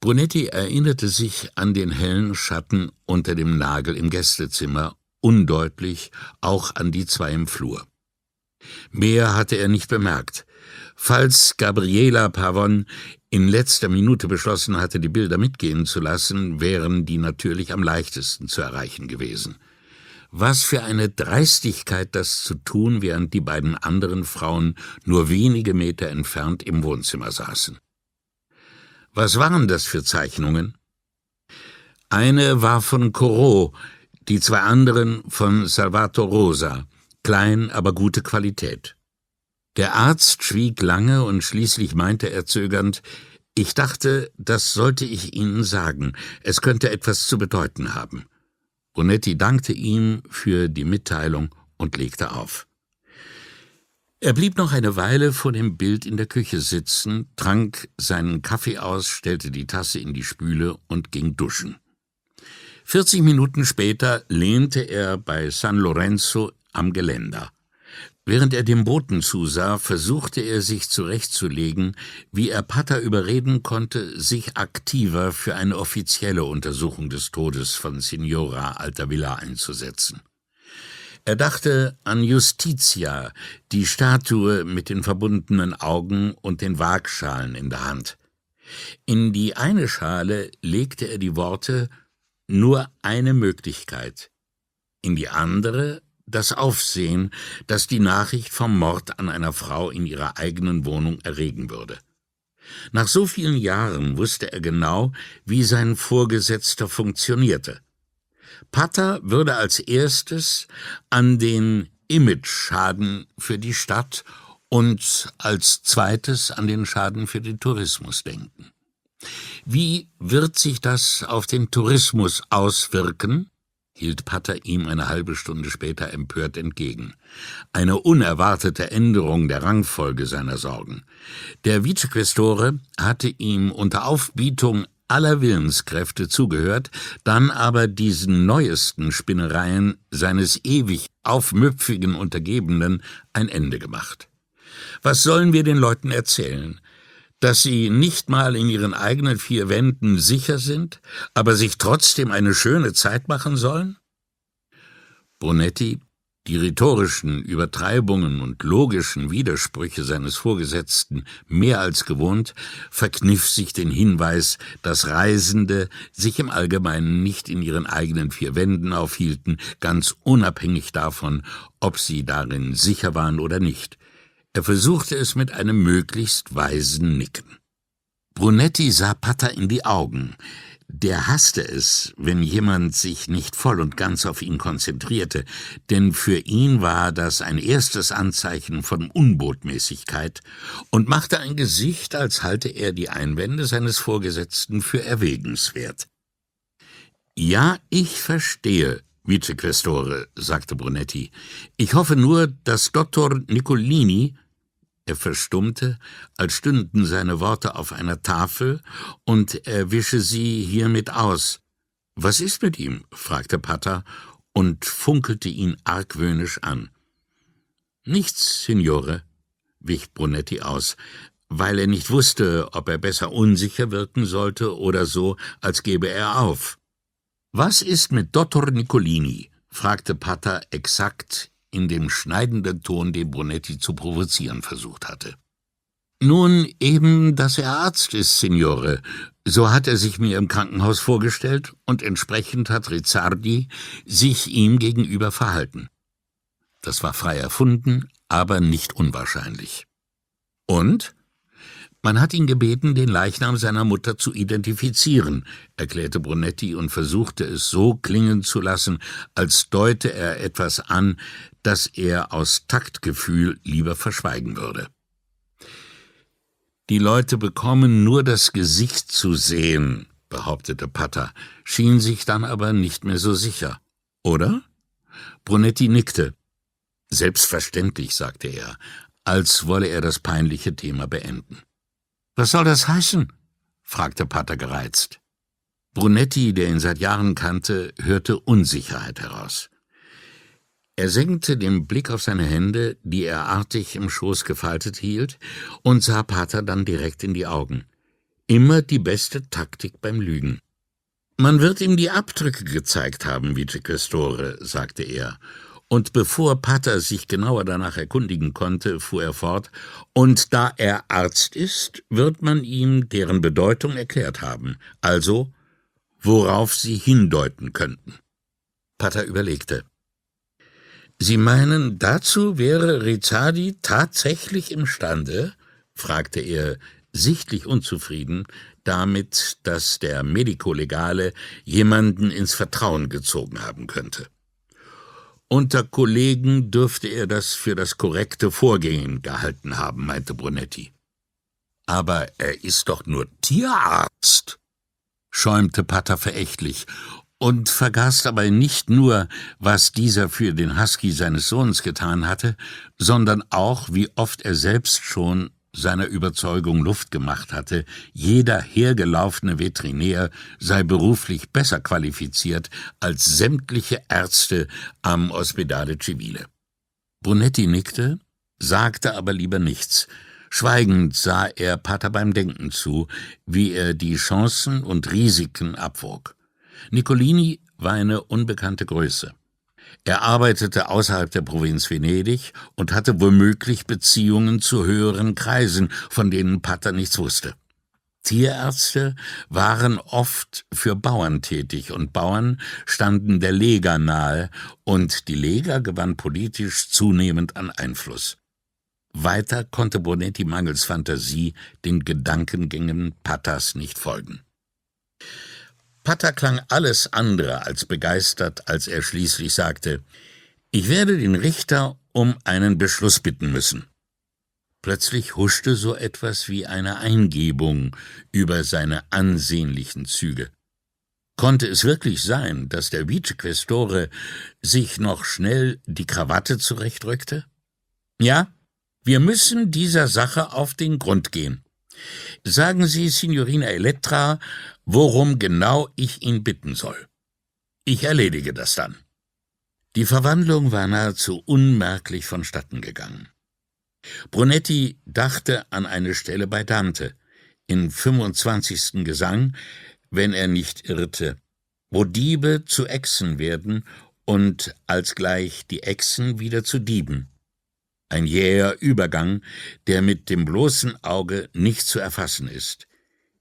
Brunetti erinnerte sich an den hellen Schatten unter dem Nagel im Gästezimmer, undeutlich auch an die zwei im Flur. Mehr hatte er nicht bemerkt. Falls Gabriela Pavon in letzter Minute beschlossen hatte, die Bilder mitgehen zu lassen, wären die natürlich am leichtesten zu erreichen gewesen. Was für eine Dreistigkeit, das zu tun, während die beiden anderen Frauen nur wenige Meter entfernt im Wohnzimmer saßen. Was waren das für Zeichnungen? Eine war von Corot, die zwei anderen von Salvator Rosa, klein, aber gute Qualität. Der Arzt schwieg lange und schließlich meinte er zögernd, ich dachte, das sollte ich Ihnen sagen, es könnte etwas zu bedeuten haben. Bonetti dankte ihm für die Mitteilung und legte auf. Er blieb noch eine Weile vor dem Bild in der Küche sitzen, trank seinen Kaffee aus, stellte die Tasse in die Spüle und ging duschen. Vierzig Minuten später lehnte er bei San Lorenzo am Geländer. Während er dem Boten zusah, versuchte er sich zurechtzulegen, wie er Pater überreden konnte, sich aktiver für eine offizielle Untersuchung des Todes von Signora Altavilla einzusetzen. Er dachte an Justitia, die Statue mit den verbundenen Augen und den Waagschalen in der Hand. In die eine Schale legte er die Worte nur eine Möglichkeit, in die andere das Aufsehen, das die Nachricht vom Mord an einer Frau in ihrer eigenen Wohnung erregen würde. Nach so vielen Jahren wusste er genau, wie sein Vorgesetzter funktionierte. Patter würde als erstes an den Image-Schaden für die Stadt und als zweites an den Schaden für den Tourismus denken. Wie wird sich das auf den Tourismus auswirken? Hielt Patter ihm eine halbe Stunde später empört entgegen. Eine unerwartete Änderung der Rangfolge seiner Sorgen. Der Vizequestore hatte ihm unter Aufbietung aller Willenskräfte zugehört, dann aber diesen neuesten Spinnereien seines ewig aufmüpfigen Untergebenen ein Ende gemacht. Was sollen wir den Leuten erzählen? Dass sie nicht mal in ihren eigenen vier Wänden sicher sind, aber sich trotzdem eine schöne Zeit machen sollen? Brunetti die rhetorischen Übertreibungen und logischen Widersprüche seines Vorgesetzten mehr als gewohnt, verkniff sich den Hinweis, dass Reisende sich im Allgemeinen nicht in ihren eigenen vier Wänden aufhielten, ganz unabhängig davon, ob sie darin sicher waren oder nicht. Er versuchte es mit einem möglichst weisen Nicken. Brunetti sah Patter in die Augen. Der hasste es, wenn jemand sich nicht voll und ganz auf ihn konzentrierte, denn für ihn war das ein erstes Anzeichen von Unbotmäßigkeit und machte ein Gesicht, als halte er die Einwände seines Vorgesetzten für erwägenswert. Ja, ich verstehe, Vicequestore, sagte Brunetti. Ich hoffe nur, dass Dottor Nicolini er verstummte, als stünden seine Worte auf einer Tafel, und er wische sie hiermit aus. Was ist mit ihm? fragte Pater und funkelte ihn argwöhnisch an. Nichts, Signore, wich Brunetti aus, weil er nicht wusste, ob er besser unsicher wirken sollte oder so, als gebe er auf. Was ist mit Dottor Nicolini? fragte Pater exakt in dem schneidenden Ton, den Brunetti zu provozieren versucht hatte. Nun eben, dass er Arzt ist, Signore. So hat er sich mir im Krankenhaus vorgestellt, und entsprechend hat Rizzardi sich ihm gegenüber verhalten. Das war frei erfunden, aber nicht unwahrscheinlich. Und? Man hat ihn gebeten, den Leichnam seiner Mutter zu identifizieren, erklärte Brunetti und versuchte es so klingen zu lassen, als deute er etwas an, das er aus Taktgefühl lieber verschweigen würde. Die Leute bekommen nur das Gesicht zu sehen, behauptete Patter, schien sich dann aber nicht mehr so sicher. Oder? Brunetti nickte. Selbstverständlich, sagte er, als wolle er das peinliche Thema beenden. Was soll das heißen? fragte Pater gereizt. Brunetti, der ihn seit Jahren kannte, hörte Unsicherheit heraus. Er senkte den Blick auf seine Hände, die er artig im Schoß gefaltet hielt, und sah Pater dann direkt in die Augen. Immer die beste Taktik beim Lügen. Man wird ihm die Abdrücke gezeigt haben, Vicequestore, sagte er, und bevor Pater sich genauer danach erkundigen konnte, fuhr er fort, und da er Arzt ist, wird man ihm deren Bedeutung erklärt haben, also worauf sie hindeuten könnten. Pater überlegte. Sie meinen, dazu wäre Rizzardi tatsächlich imstande? fragte er, sichtlich unzufrieden damit, dass der Medico-Legale jemanden ins Vertrauen gezogen haben könnte. Unter Kollegen dürfte er das für das korrekte Vorgehen gehalten haben, meinte Brunetti. Aber er ist doch nur Tierarzt, schäumte Pater verächtlich und vergaß dabei nicht nur, was dieser für den Husky seines Sohnes getan hatte, sondern auch, wie oft er selbst schon seiner Überzeugung Luft gemacht hatte, jeder hergelaufene Veterinär sei beruflich besser qualifiziert als sämtliche Ärzte am Ospedale Civile. Brunetti nickte, sagte aber lieber nichts. Schweigend sah er Pater beim Denken zu, wie er die Chancen und Risiken abwog. Nicolini war eine unbekannte Größe. Er arbeitete außerhalb der Provinz Venedig und hatte womöglich Beziehungen zu höheren Kreisen, von denen Pater nichts wusste. Tierärzte waren oft für Bauern tätig und Bauern standen der Lega nahe und die Lega gewann politisch zunehmend an Einfluss. Weiter konnte Bonetti mangels Fantasie den Gedankengängen Pattas nicht folgen. Patter klang alles andere als begeistert, als er schließlich sagte, ich werde den Richter um einen Beschluss bitten müssen. Plötzlich huschte so etwas wie eine Eingebung über seine ansehnlichen Züge. Konnte es wirklich sein, dass der Vicequestore sich noch schnell die Krawatte zurechtrückte? Ja, wir müssen dieser Sache auf den Grund gehen. Sagen Sie, Signorina Elettra, worum genau ich ihn bitten soll. Ich erledige das dann. Die Verwandlung war nahezu unmerklich vonstatten gegangen. Brunetti dachte an eine Stelle bei Dante, im 25. Gesang, wenn er nicht irrte, wo Diebe zu Echsen werden und alsgleich die Echsen wieder zu Dieben. Ein jäher Übergang, der mit dem bloßen Auge nicht zu erfassen ist.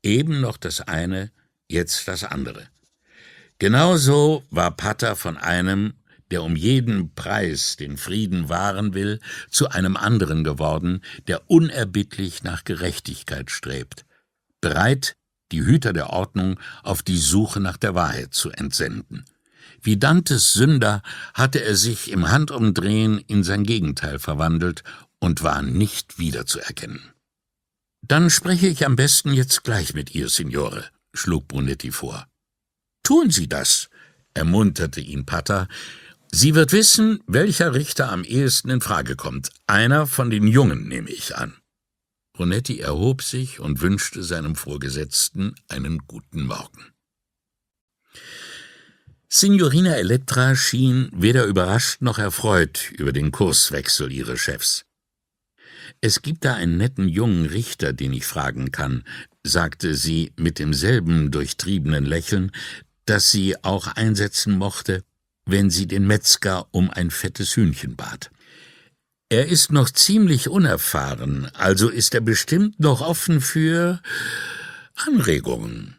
Eben noch das eine, jetzt das andere. Genauso war Pater von einem, der um jeden Preis den Frieden wahren will, zu einem anderen geworden, der unerbittlich nach Gerechtigkeit strebt, bereit, die Hüter der Ordnung auf die Suche nach der Wahrheit zu entsenden. Wie Dantes Sünder hatte er sich im Handumdrehen in sein Gegenteil verwandelt und war nicht wiederzuerkennen. Dann spreche ich am besten jetzt gleich mit ihr, Signore, schlug Brunetti vor. Tun Sie das, ermunterte ihn Pater. Sie wird wissen, welcher Richter am ehesten in Frage kommt. Einer von den Jungen, nehme ich an. Brunetti erhob sich und wünschte seinem Vorgesetzten einen guten Morgen. Signorina Elettra schien weder überrascht noch erfreut über den Kurswechsel ihres Chefs. Es gibt da einen netten jungen Richter, den ich fragen kann, sagte sie mit demselben durchtriebenen Lächeln, das sie auch einsetzen mochte, wenn sie den Metzger um ein fettes Hühnchen bat. Er ist noch ziemlich unerfahren, also ist er bestimmt noch offen für Anregungen.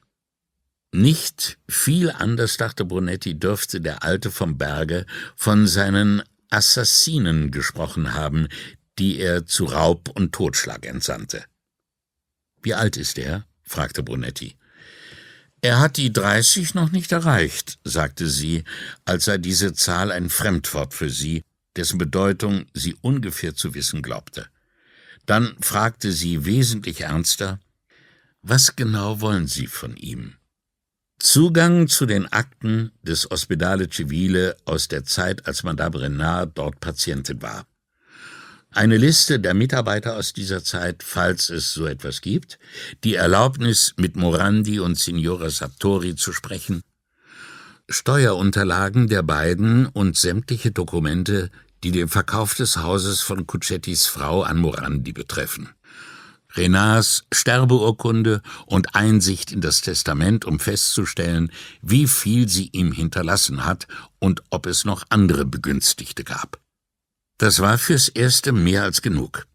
Nicht viel anders, dachte Brunetti, dürfte der Alte vom Berge von seinen Assassinen gesprochen haben, die er zu Raub und Totschlag entsandte. Wie alt ist er? fragte Brunetti. Er hat die dreißig noch nicht erreicht, sagte sie, als sei diese Zahl ein Fremdwort für sie, dessen Bedeutung sie ungefähr zu wissen glaubte. Dann fragte sie wesentlich ernster Was genau wollen Sie von ihm? Zugang zu den Akten des Ospedale Civile aus der Zeit, als Madame Renard dort Patientin war. Eine Liste der Mitarbeiter aus dieser Zeit, falls es so etwas gibt, die Erlaubnis, mit Morandi und Signora Sartori zu sprechen, Steuerunterlagen der beiden und sämtliche Dokumente, die den Verkauf des Hauses von Cuccettis Frau an Morandi betreffen. Renards Sterbeurkunde und Einsicht in das Testament, um festzustellen, wie viel sie ihm hinterlassen hat und ob es noch andere Begünstigte gab. Das war fürs Erste mehr als genug.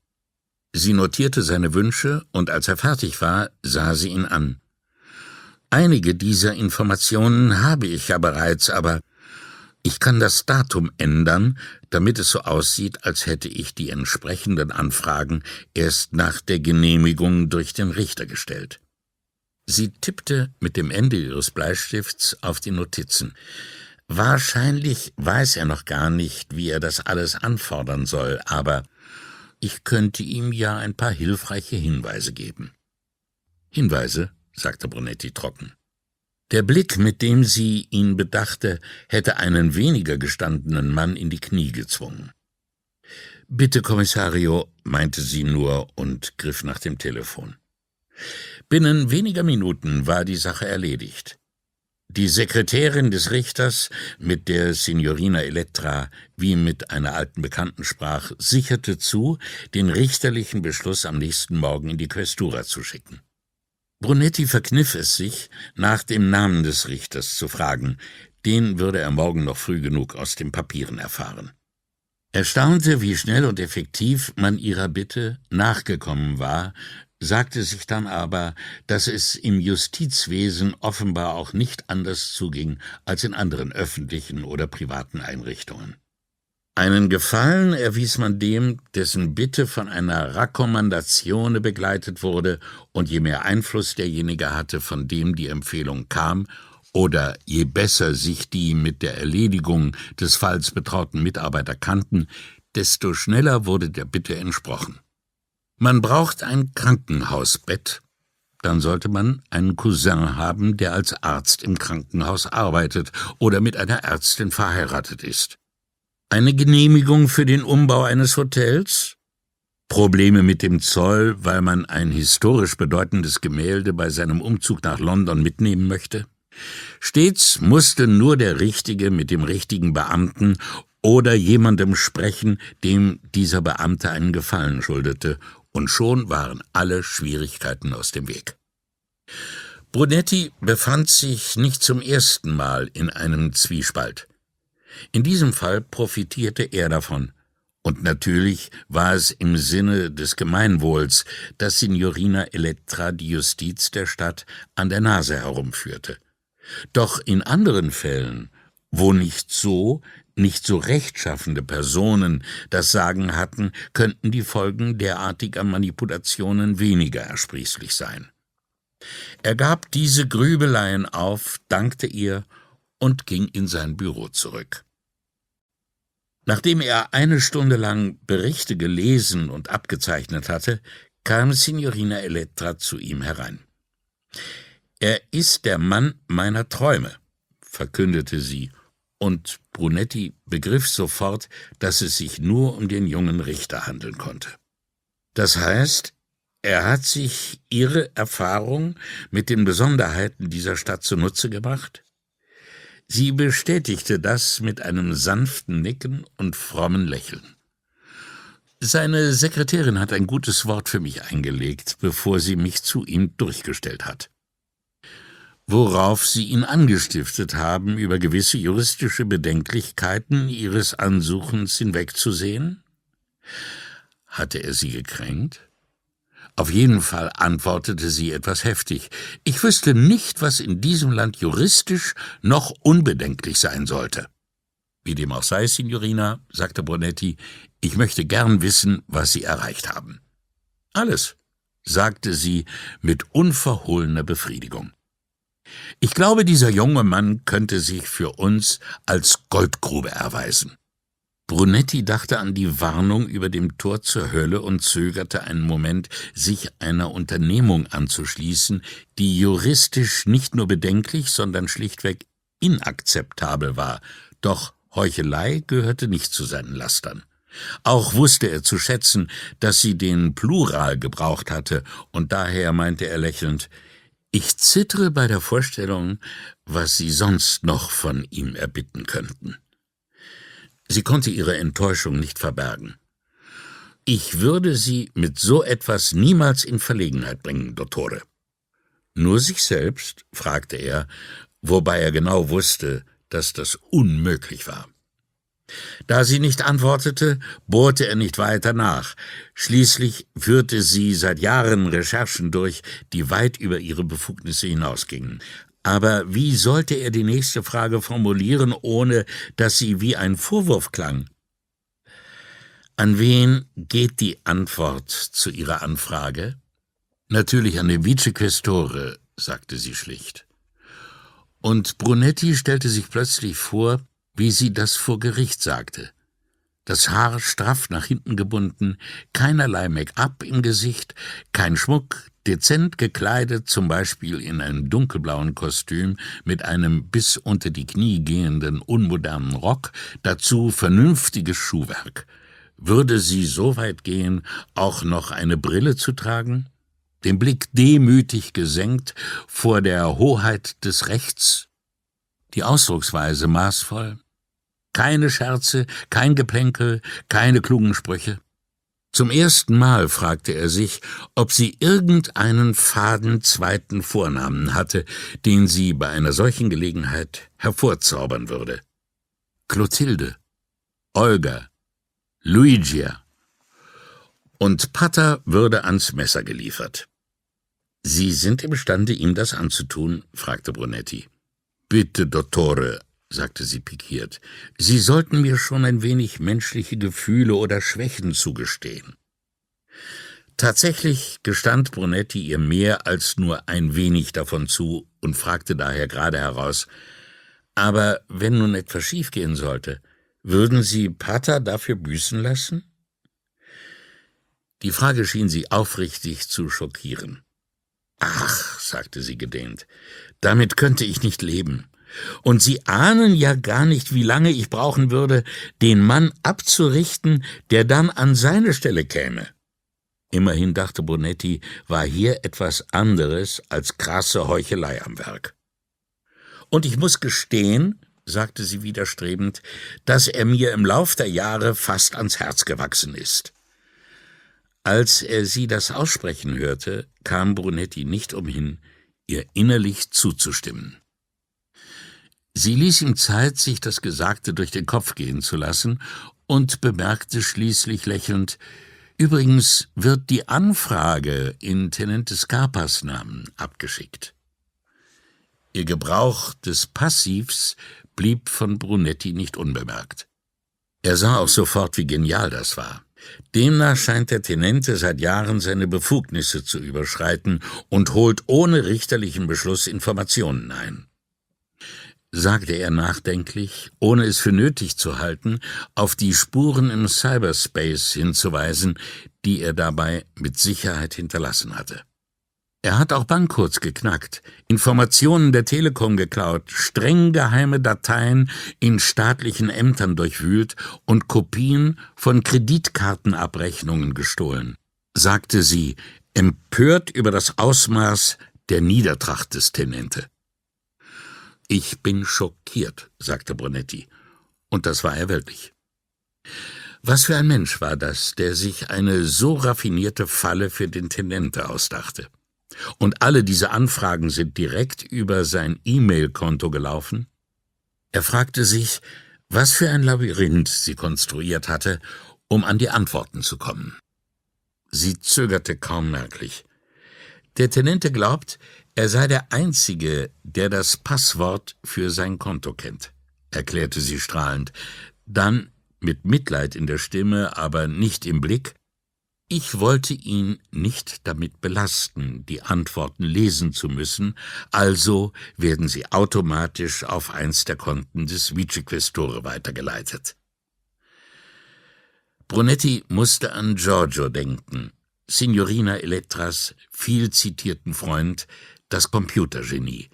Sie notierte seine Wünsche, und als er fertig war, sah sie ihn an. Einige dieser Informationen habe ich ja bereits, aber ich kann das Datum ändern, damit es so aussieht, als hätte ich die entsprechenden Anfragen erst nach der Genehmigung durch den Richter gestellt. Sie tippte mit dem Ende ihres Bleistifts auf die Notizen. Wahrscheinlich weiß er noch gar nicht, wie er das alles anfordern soll, aber ich könnte ihm ja ein paar hilfreiche Hinweise geben. Hinweise, sagte Brunetti trocken. Der Blick, mit dem sie ihn bedachte, hätte einen weniger gestandenen Mann in die Knie gezwungen. Bitte, Kommissario, meinte sie nur und griff nach dem Telefon. Binnen weniger Minuten war die Sache erledigt. Die Sekretärin des Richters, mit der Signorina Elettra wie mit einer alten Bekannten sprach, sicherte zu, den richterlichen Beschluss am nächsten Morgen in die Questura zu schicken. Brunetti verkniff es sich, nach dem Namen des Richters zu fragen, den würde er morgen noch früh genug aus den Papieren erfahren. Er staunte, wie schnell und effektiv man ihrer Bitte nachgekommen war, sagte sich dann aber, dass es im Justizwesen offenbar auch nicht anders zuging als in anderen öffentlichen oder privaten Einrichtungen. Einen Gefallen erwies man dem, dessen Bitte von einer Rakkommandatione begleitet wurde, und je mehr Einfluss derjenige hatte, von dem die Empfehlung kam, oder je besser sich die mit der Erledigung des Falls betrauten Mitarbeiter kannten, desto schneller wurde der Bitte entsprochen. Man braucht ein Krankenhausbett, dann sollte man einen Cousin haben, der als Arzt im Krankenhaus arbeitet oder mit einer Ärztin verheiratet ist. Eine Genehmigung für den Umbau eines Hotels? Probleme mit dem Zoll, weil man ein historisch bedeutendes Gemälde bei seinem Umzug nach London mitnehmen möchte? Stets musste nur der Richtige mit dem richtigen Beamten oder jemandem sprechen, dem dieser Beamte einen Gefallen schuldete, und schon waren alle Schwierigkeiten aus dem Weg. Brunetti befand sich nicht zum ersten Mal in einem Zwiespalt. In diesem Fall profitierte er davon. Und natürlich war es im Sinne des Gemeinwohls, dass Signorina Elettra die Justiz der Stadt an der Nase herumführte. Doch in anderen Fällen, wo nicht so, nicht so rechtschaffende Personen das Sagen hatten, könnten die Folgen derartiger Manipulationen weniger ersprießlich sein. Er gab diese Grübeleien auf, dankte ihr und ging in sein Büro zurück. Nachdem er eine Stunde lang Berichte gelesen und abgezeichnet hatte, kam Signorina Elettra zu ihm herein. Er ist der Mann meiner Träume, verkündete sie, und Brunetti begriff sofort, dass es sich nur um den jungen Richter handeln konnte. Das heißt, er hat sich Ihre Erfahrung mit den Besonderheiten dieser Stadt zunutze gemacht? Sie bestätigte das mit einem sanften Nicken und frommen Lächeln. Seine Sekretärin hat ein gutes Wort für mich eingelegt, bevor sie mich zu ihm durchgestellt hat worauf sie ihn angestiftet haben, über gewisse juristische Bedenklichkeiten ihres Ansuchens hinwegzusehen? Hatte er sie gekränkt? Auf jeden Fall antwortete sie etwas heftig. Ich wüsste nicht, was in diesem Land juristisch noch unbedenklich sein sollte. Wie dem auch sei, Signorina, sagte Bonetti, ich möchte gern wissen, was Sie erreicht haben. Alles, sagte sie mit unverhohlener Befriedigung. Ich glaube, dieser junge Mann könnte sich für uns als Goldgrube erweisen. Brunetti dachte an die Warnung über dem Tor zur Hölle und zögerte einen Moment, sich einer Unternehmung anzuschließen, die juristisch nicht nur bedenklich, sondern schlichtweg inakzeptabel war, doch Heuchelei gehörte nicht zu seinen Lastern. Auch wusste er zu schätzen, dass sie den Plural gebraucht hatte, und daher meinte er lächelnd ich zittere bei der Vorstellung, was Sie sonst noch von ihm erbitten könnten. Sie konnte ihre Enttäuschung nicht verbergen. Ich würde Sie mit so etwas niemals in Verlegenheit bringen, Dottore. Nur sich selbst? fragte er, wobei er genau wusste, dass das unmöglich war. Da sie nicht antwortete, bohrte er nicht weiter nach. Schließlich führte sie seit Jahren Recherchen durch, die weit über ihre Befugnisse hinausgingen. Aber wie sollte er die nächste Frage formulieren, ohne dass sie wie ein Vorwurf klang? An wen geht die Antwort zu Ihrer Anfrage? Natürlich an den Vicequestore, sagte sie schlicht. Und Brunetti stellte sich plötzlich vor, wie sie das vor Gericht sagte. Das Haar straff nach hinten gebunden, keinerlei Make-up im Gesicht, kein Schmuck, dezent gekleidet, zum Beispiel in einem dunkelblauen Kostüm mit einem bis unter die Knie gehenden unmodernen Rock, dazu vernünftiges Schuhwerk. Würde sie so weit gehen, auch noch eine Brille zu tragen? Den Blick demütig gesenkt vor der Hoheit des Rechts die Ausdrucksweise maßvoll. Keine Scherze, kein Geplänkel, keine klugen Sprüche. Zum ersten Mal fragte er sich, ob sie irgendeinen faden zweiten Vornamen hatte, den sie bei einer solchen Gelegenheit hervorzaubern würde. Clotilde, Olga, Luigia. Und Pater würde ans Messer geliefert. Sie sind imstande, ihm das anzutun? fragte Brunetti. Bitte, Dottore, sagte sie pikiert, Sie sollten mir schon ein wenig menschliche Gefühle oder Schwächen zugestehen. Tatsächlich gestand Brunetti ihr mehr als nur ein wenig davon zu und fragte daher gerade heraus, aber wenn nun etwas schiefgehen sollte, würden Sie Pater dafür büßen lassen? Die Frage schien sie aufrichtig zu schockieren. Ach, sagte sie gedehnt, damit könnte ich nicht leben. Und Sie ahnen ja gar nicht, wie lange ich brauchen würde, den Mann abzurichten, der dann an seine Stelle käme. Immerhin, dachte Bonetti, war hier etwas anderes als krasse Heuchelei am Werk. Und ich muss gestehen, sagte sie widerstrebend, dass er mir im Lauf der Jahre fast ans Herz gewachsen ist. Als er sie das aussprechen hörte, kam Brunetti nicht umhin, ihr innerlich zuzustimmen. Sie ließ ihm Zeit, sich das Gesagte durch den Kopf gehen zu lassen und bemerkte schließlich lächelnd, Übrigens wird die Anfrage in Tenente Scarpas Namen abgeschickt. Ihr Gebrauch des Passivs blieb von Brunetti nicht unbemerkt. Er sah auch sofort, wie genial das war. Demnach scheint der Tenente seit Jahren seine Befugnisse zu überschreiten und holt ohne richterlichen Beschluss Informationen ein sagte er nachdenklich, ohne es für nötig zu halten, auf die Spuren im Cyberspace hinzuweisen, die er dabei mit Sicherheit hinterlassen hatte. Er hat auch Bankcodes geknackt, Informationen der Telekom geklaut, streng geheime Dateien in staatlichen Ämtern durchwühlt und Kopien von Kreditkartenabrechnungen gestohlen, sagte sie, empört über das Ausmaß der Niedertracht des Tenente. Ich bin schockiert, sagte Brunetti, und das war er wirklich. Was für ein Mensch war das, der sich eine so raffinierte Falle für den Tenente ausdachte? Und alle diese Anfragen sind direkt über sein E-Mail-Konto gelaufen? Er fragte sich, was für ein Labyrinth sie konstruiert hatte, um an die Antworten zu kommen. Sie zögerte kaum merklich. Der Tenente glaubt, er sei der Einzige, der das Passwort für sein Konto kennt, erklärte sie strahlend. Dann, mit Mitleid in der Stimme, aber nicht im Blick, ich wollte ihn nicht damit belasten, die Antworten lesen zu müssen, also werden sie automatisch auf eins der Konten des Vicequestore weitergeleitet. Brunetti musste an Giorgio denken, Signorina Elettras viel zitierten Freund, das Computergenie.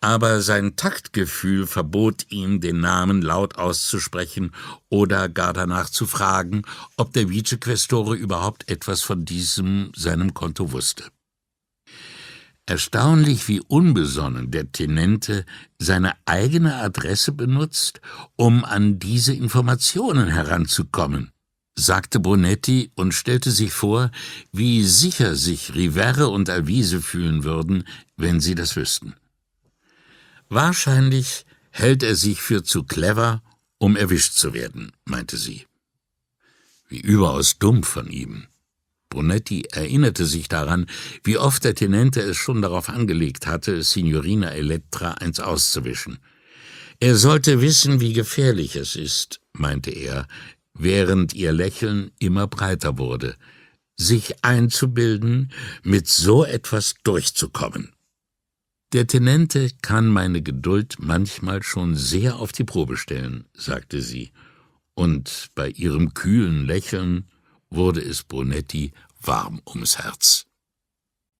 Aber sein Taktgefühl verbot ihm, den Namen laut auszusprechen oder gar danach zu fragen, ob der Vicequestore überhaupt etwas von diesem seinem Konto wusste. Erstaunlich, wie unbesonnen der Tenente seine eigene Adresse benutzt, um an diese Informationen heranzukommen sagte Bonetti und stellte sich vor, wie sicher sich Rivere und Alvise fühlen würden, wenn sie das wüssten. Wahrscheinlich hält er sich für zu clever, um erwischt zu werden, meinte sie. Wie überaus dumm von ihm. Brunetti erinnerte sich daran, wie oft der Tenente es schon darauf angelegt hatte, Signorina Elettra eins auszuwischen. Er sollte wissen, wie gefährlich es ist, meinte er, während ihr Lächeln immer breiter wurde, sich einzubilden, mit so etwas durchzukommen. Der Tenente kann meine Geduld manchmal schon sehr auf die Probe stellen, sagte sie, und bei ihrem kühlen Lächeln wurde es Brunetti warm ums Herz.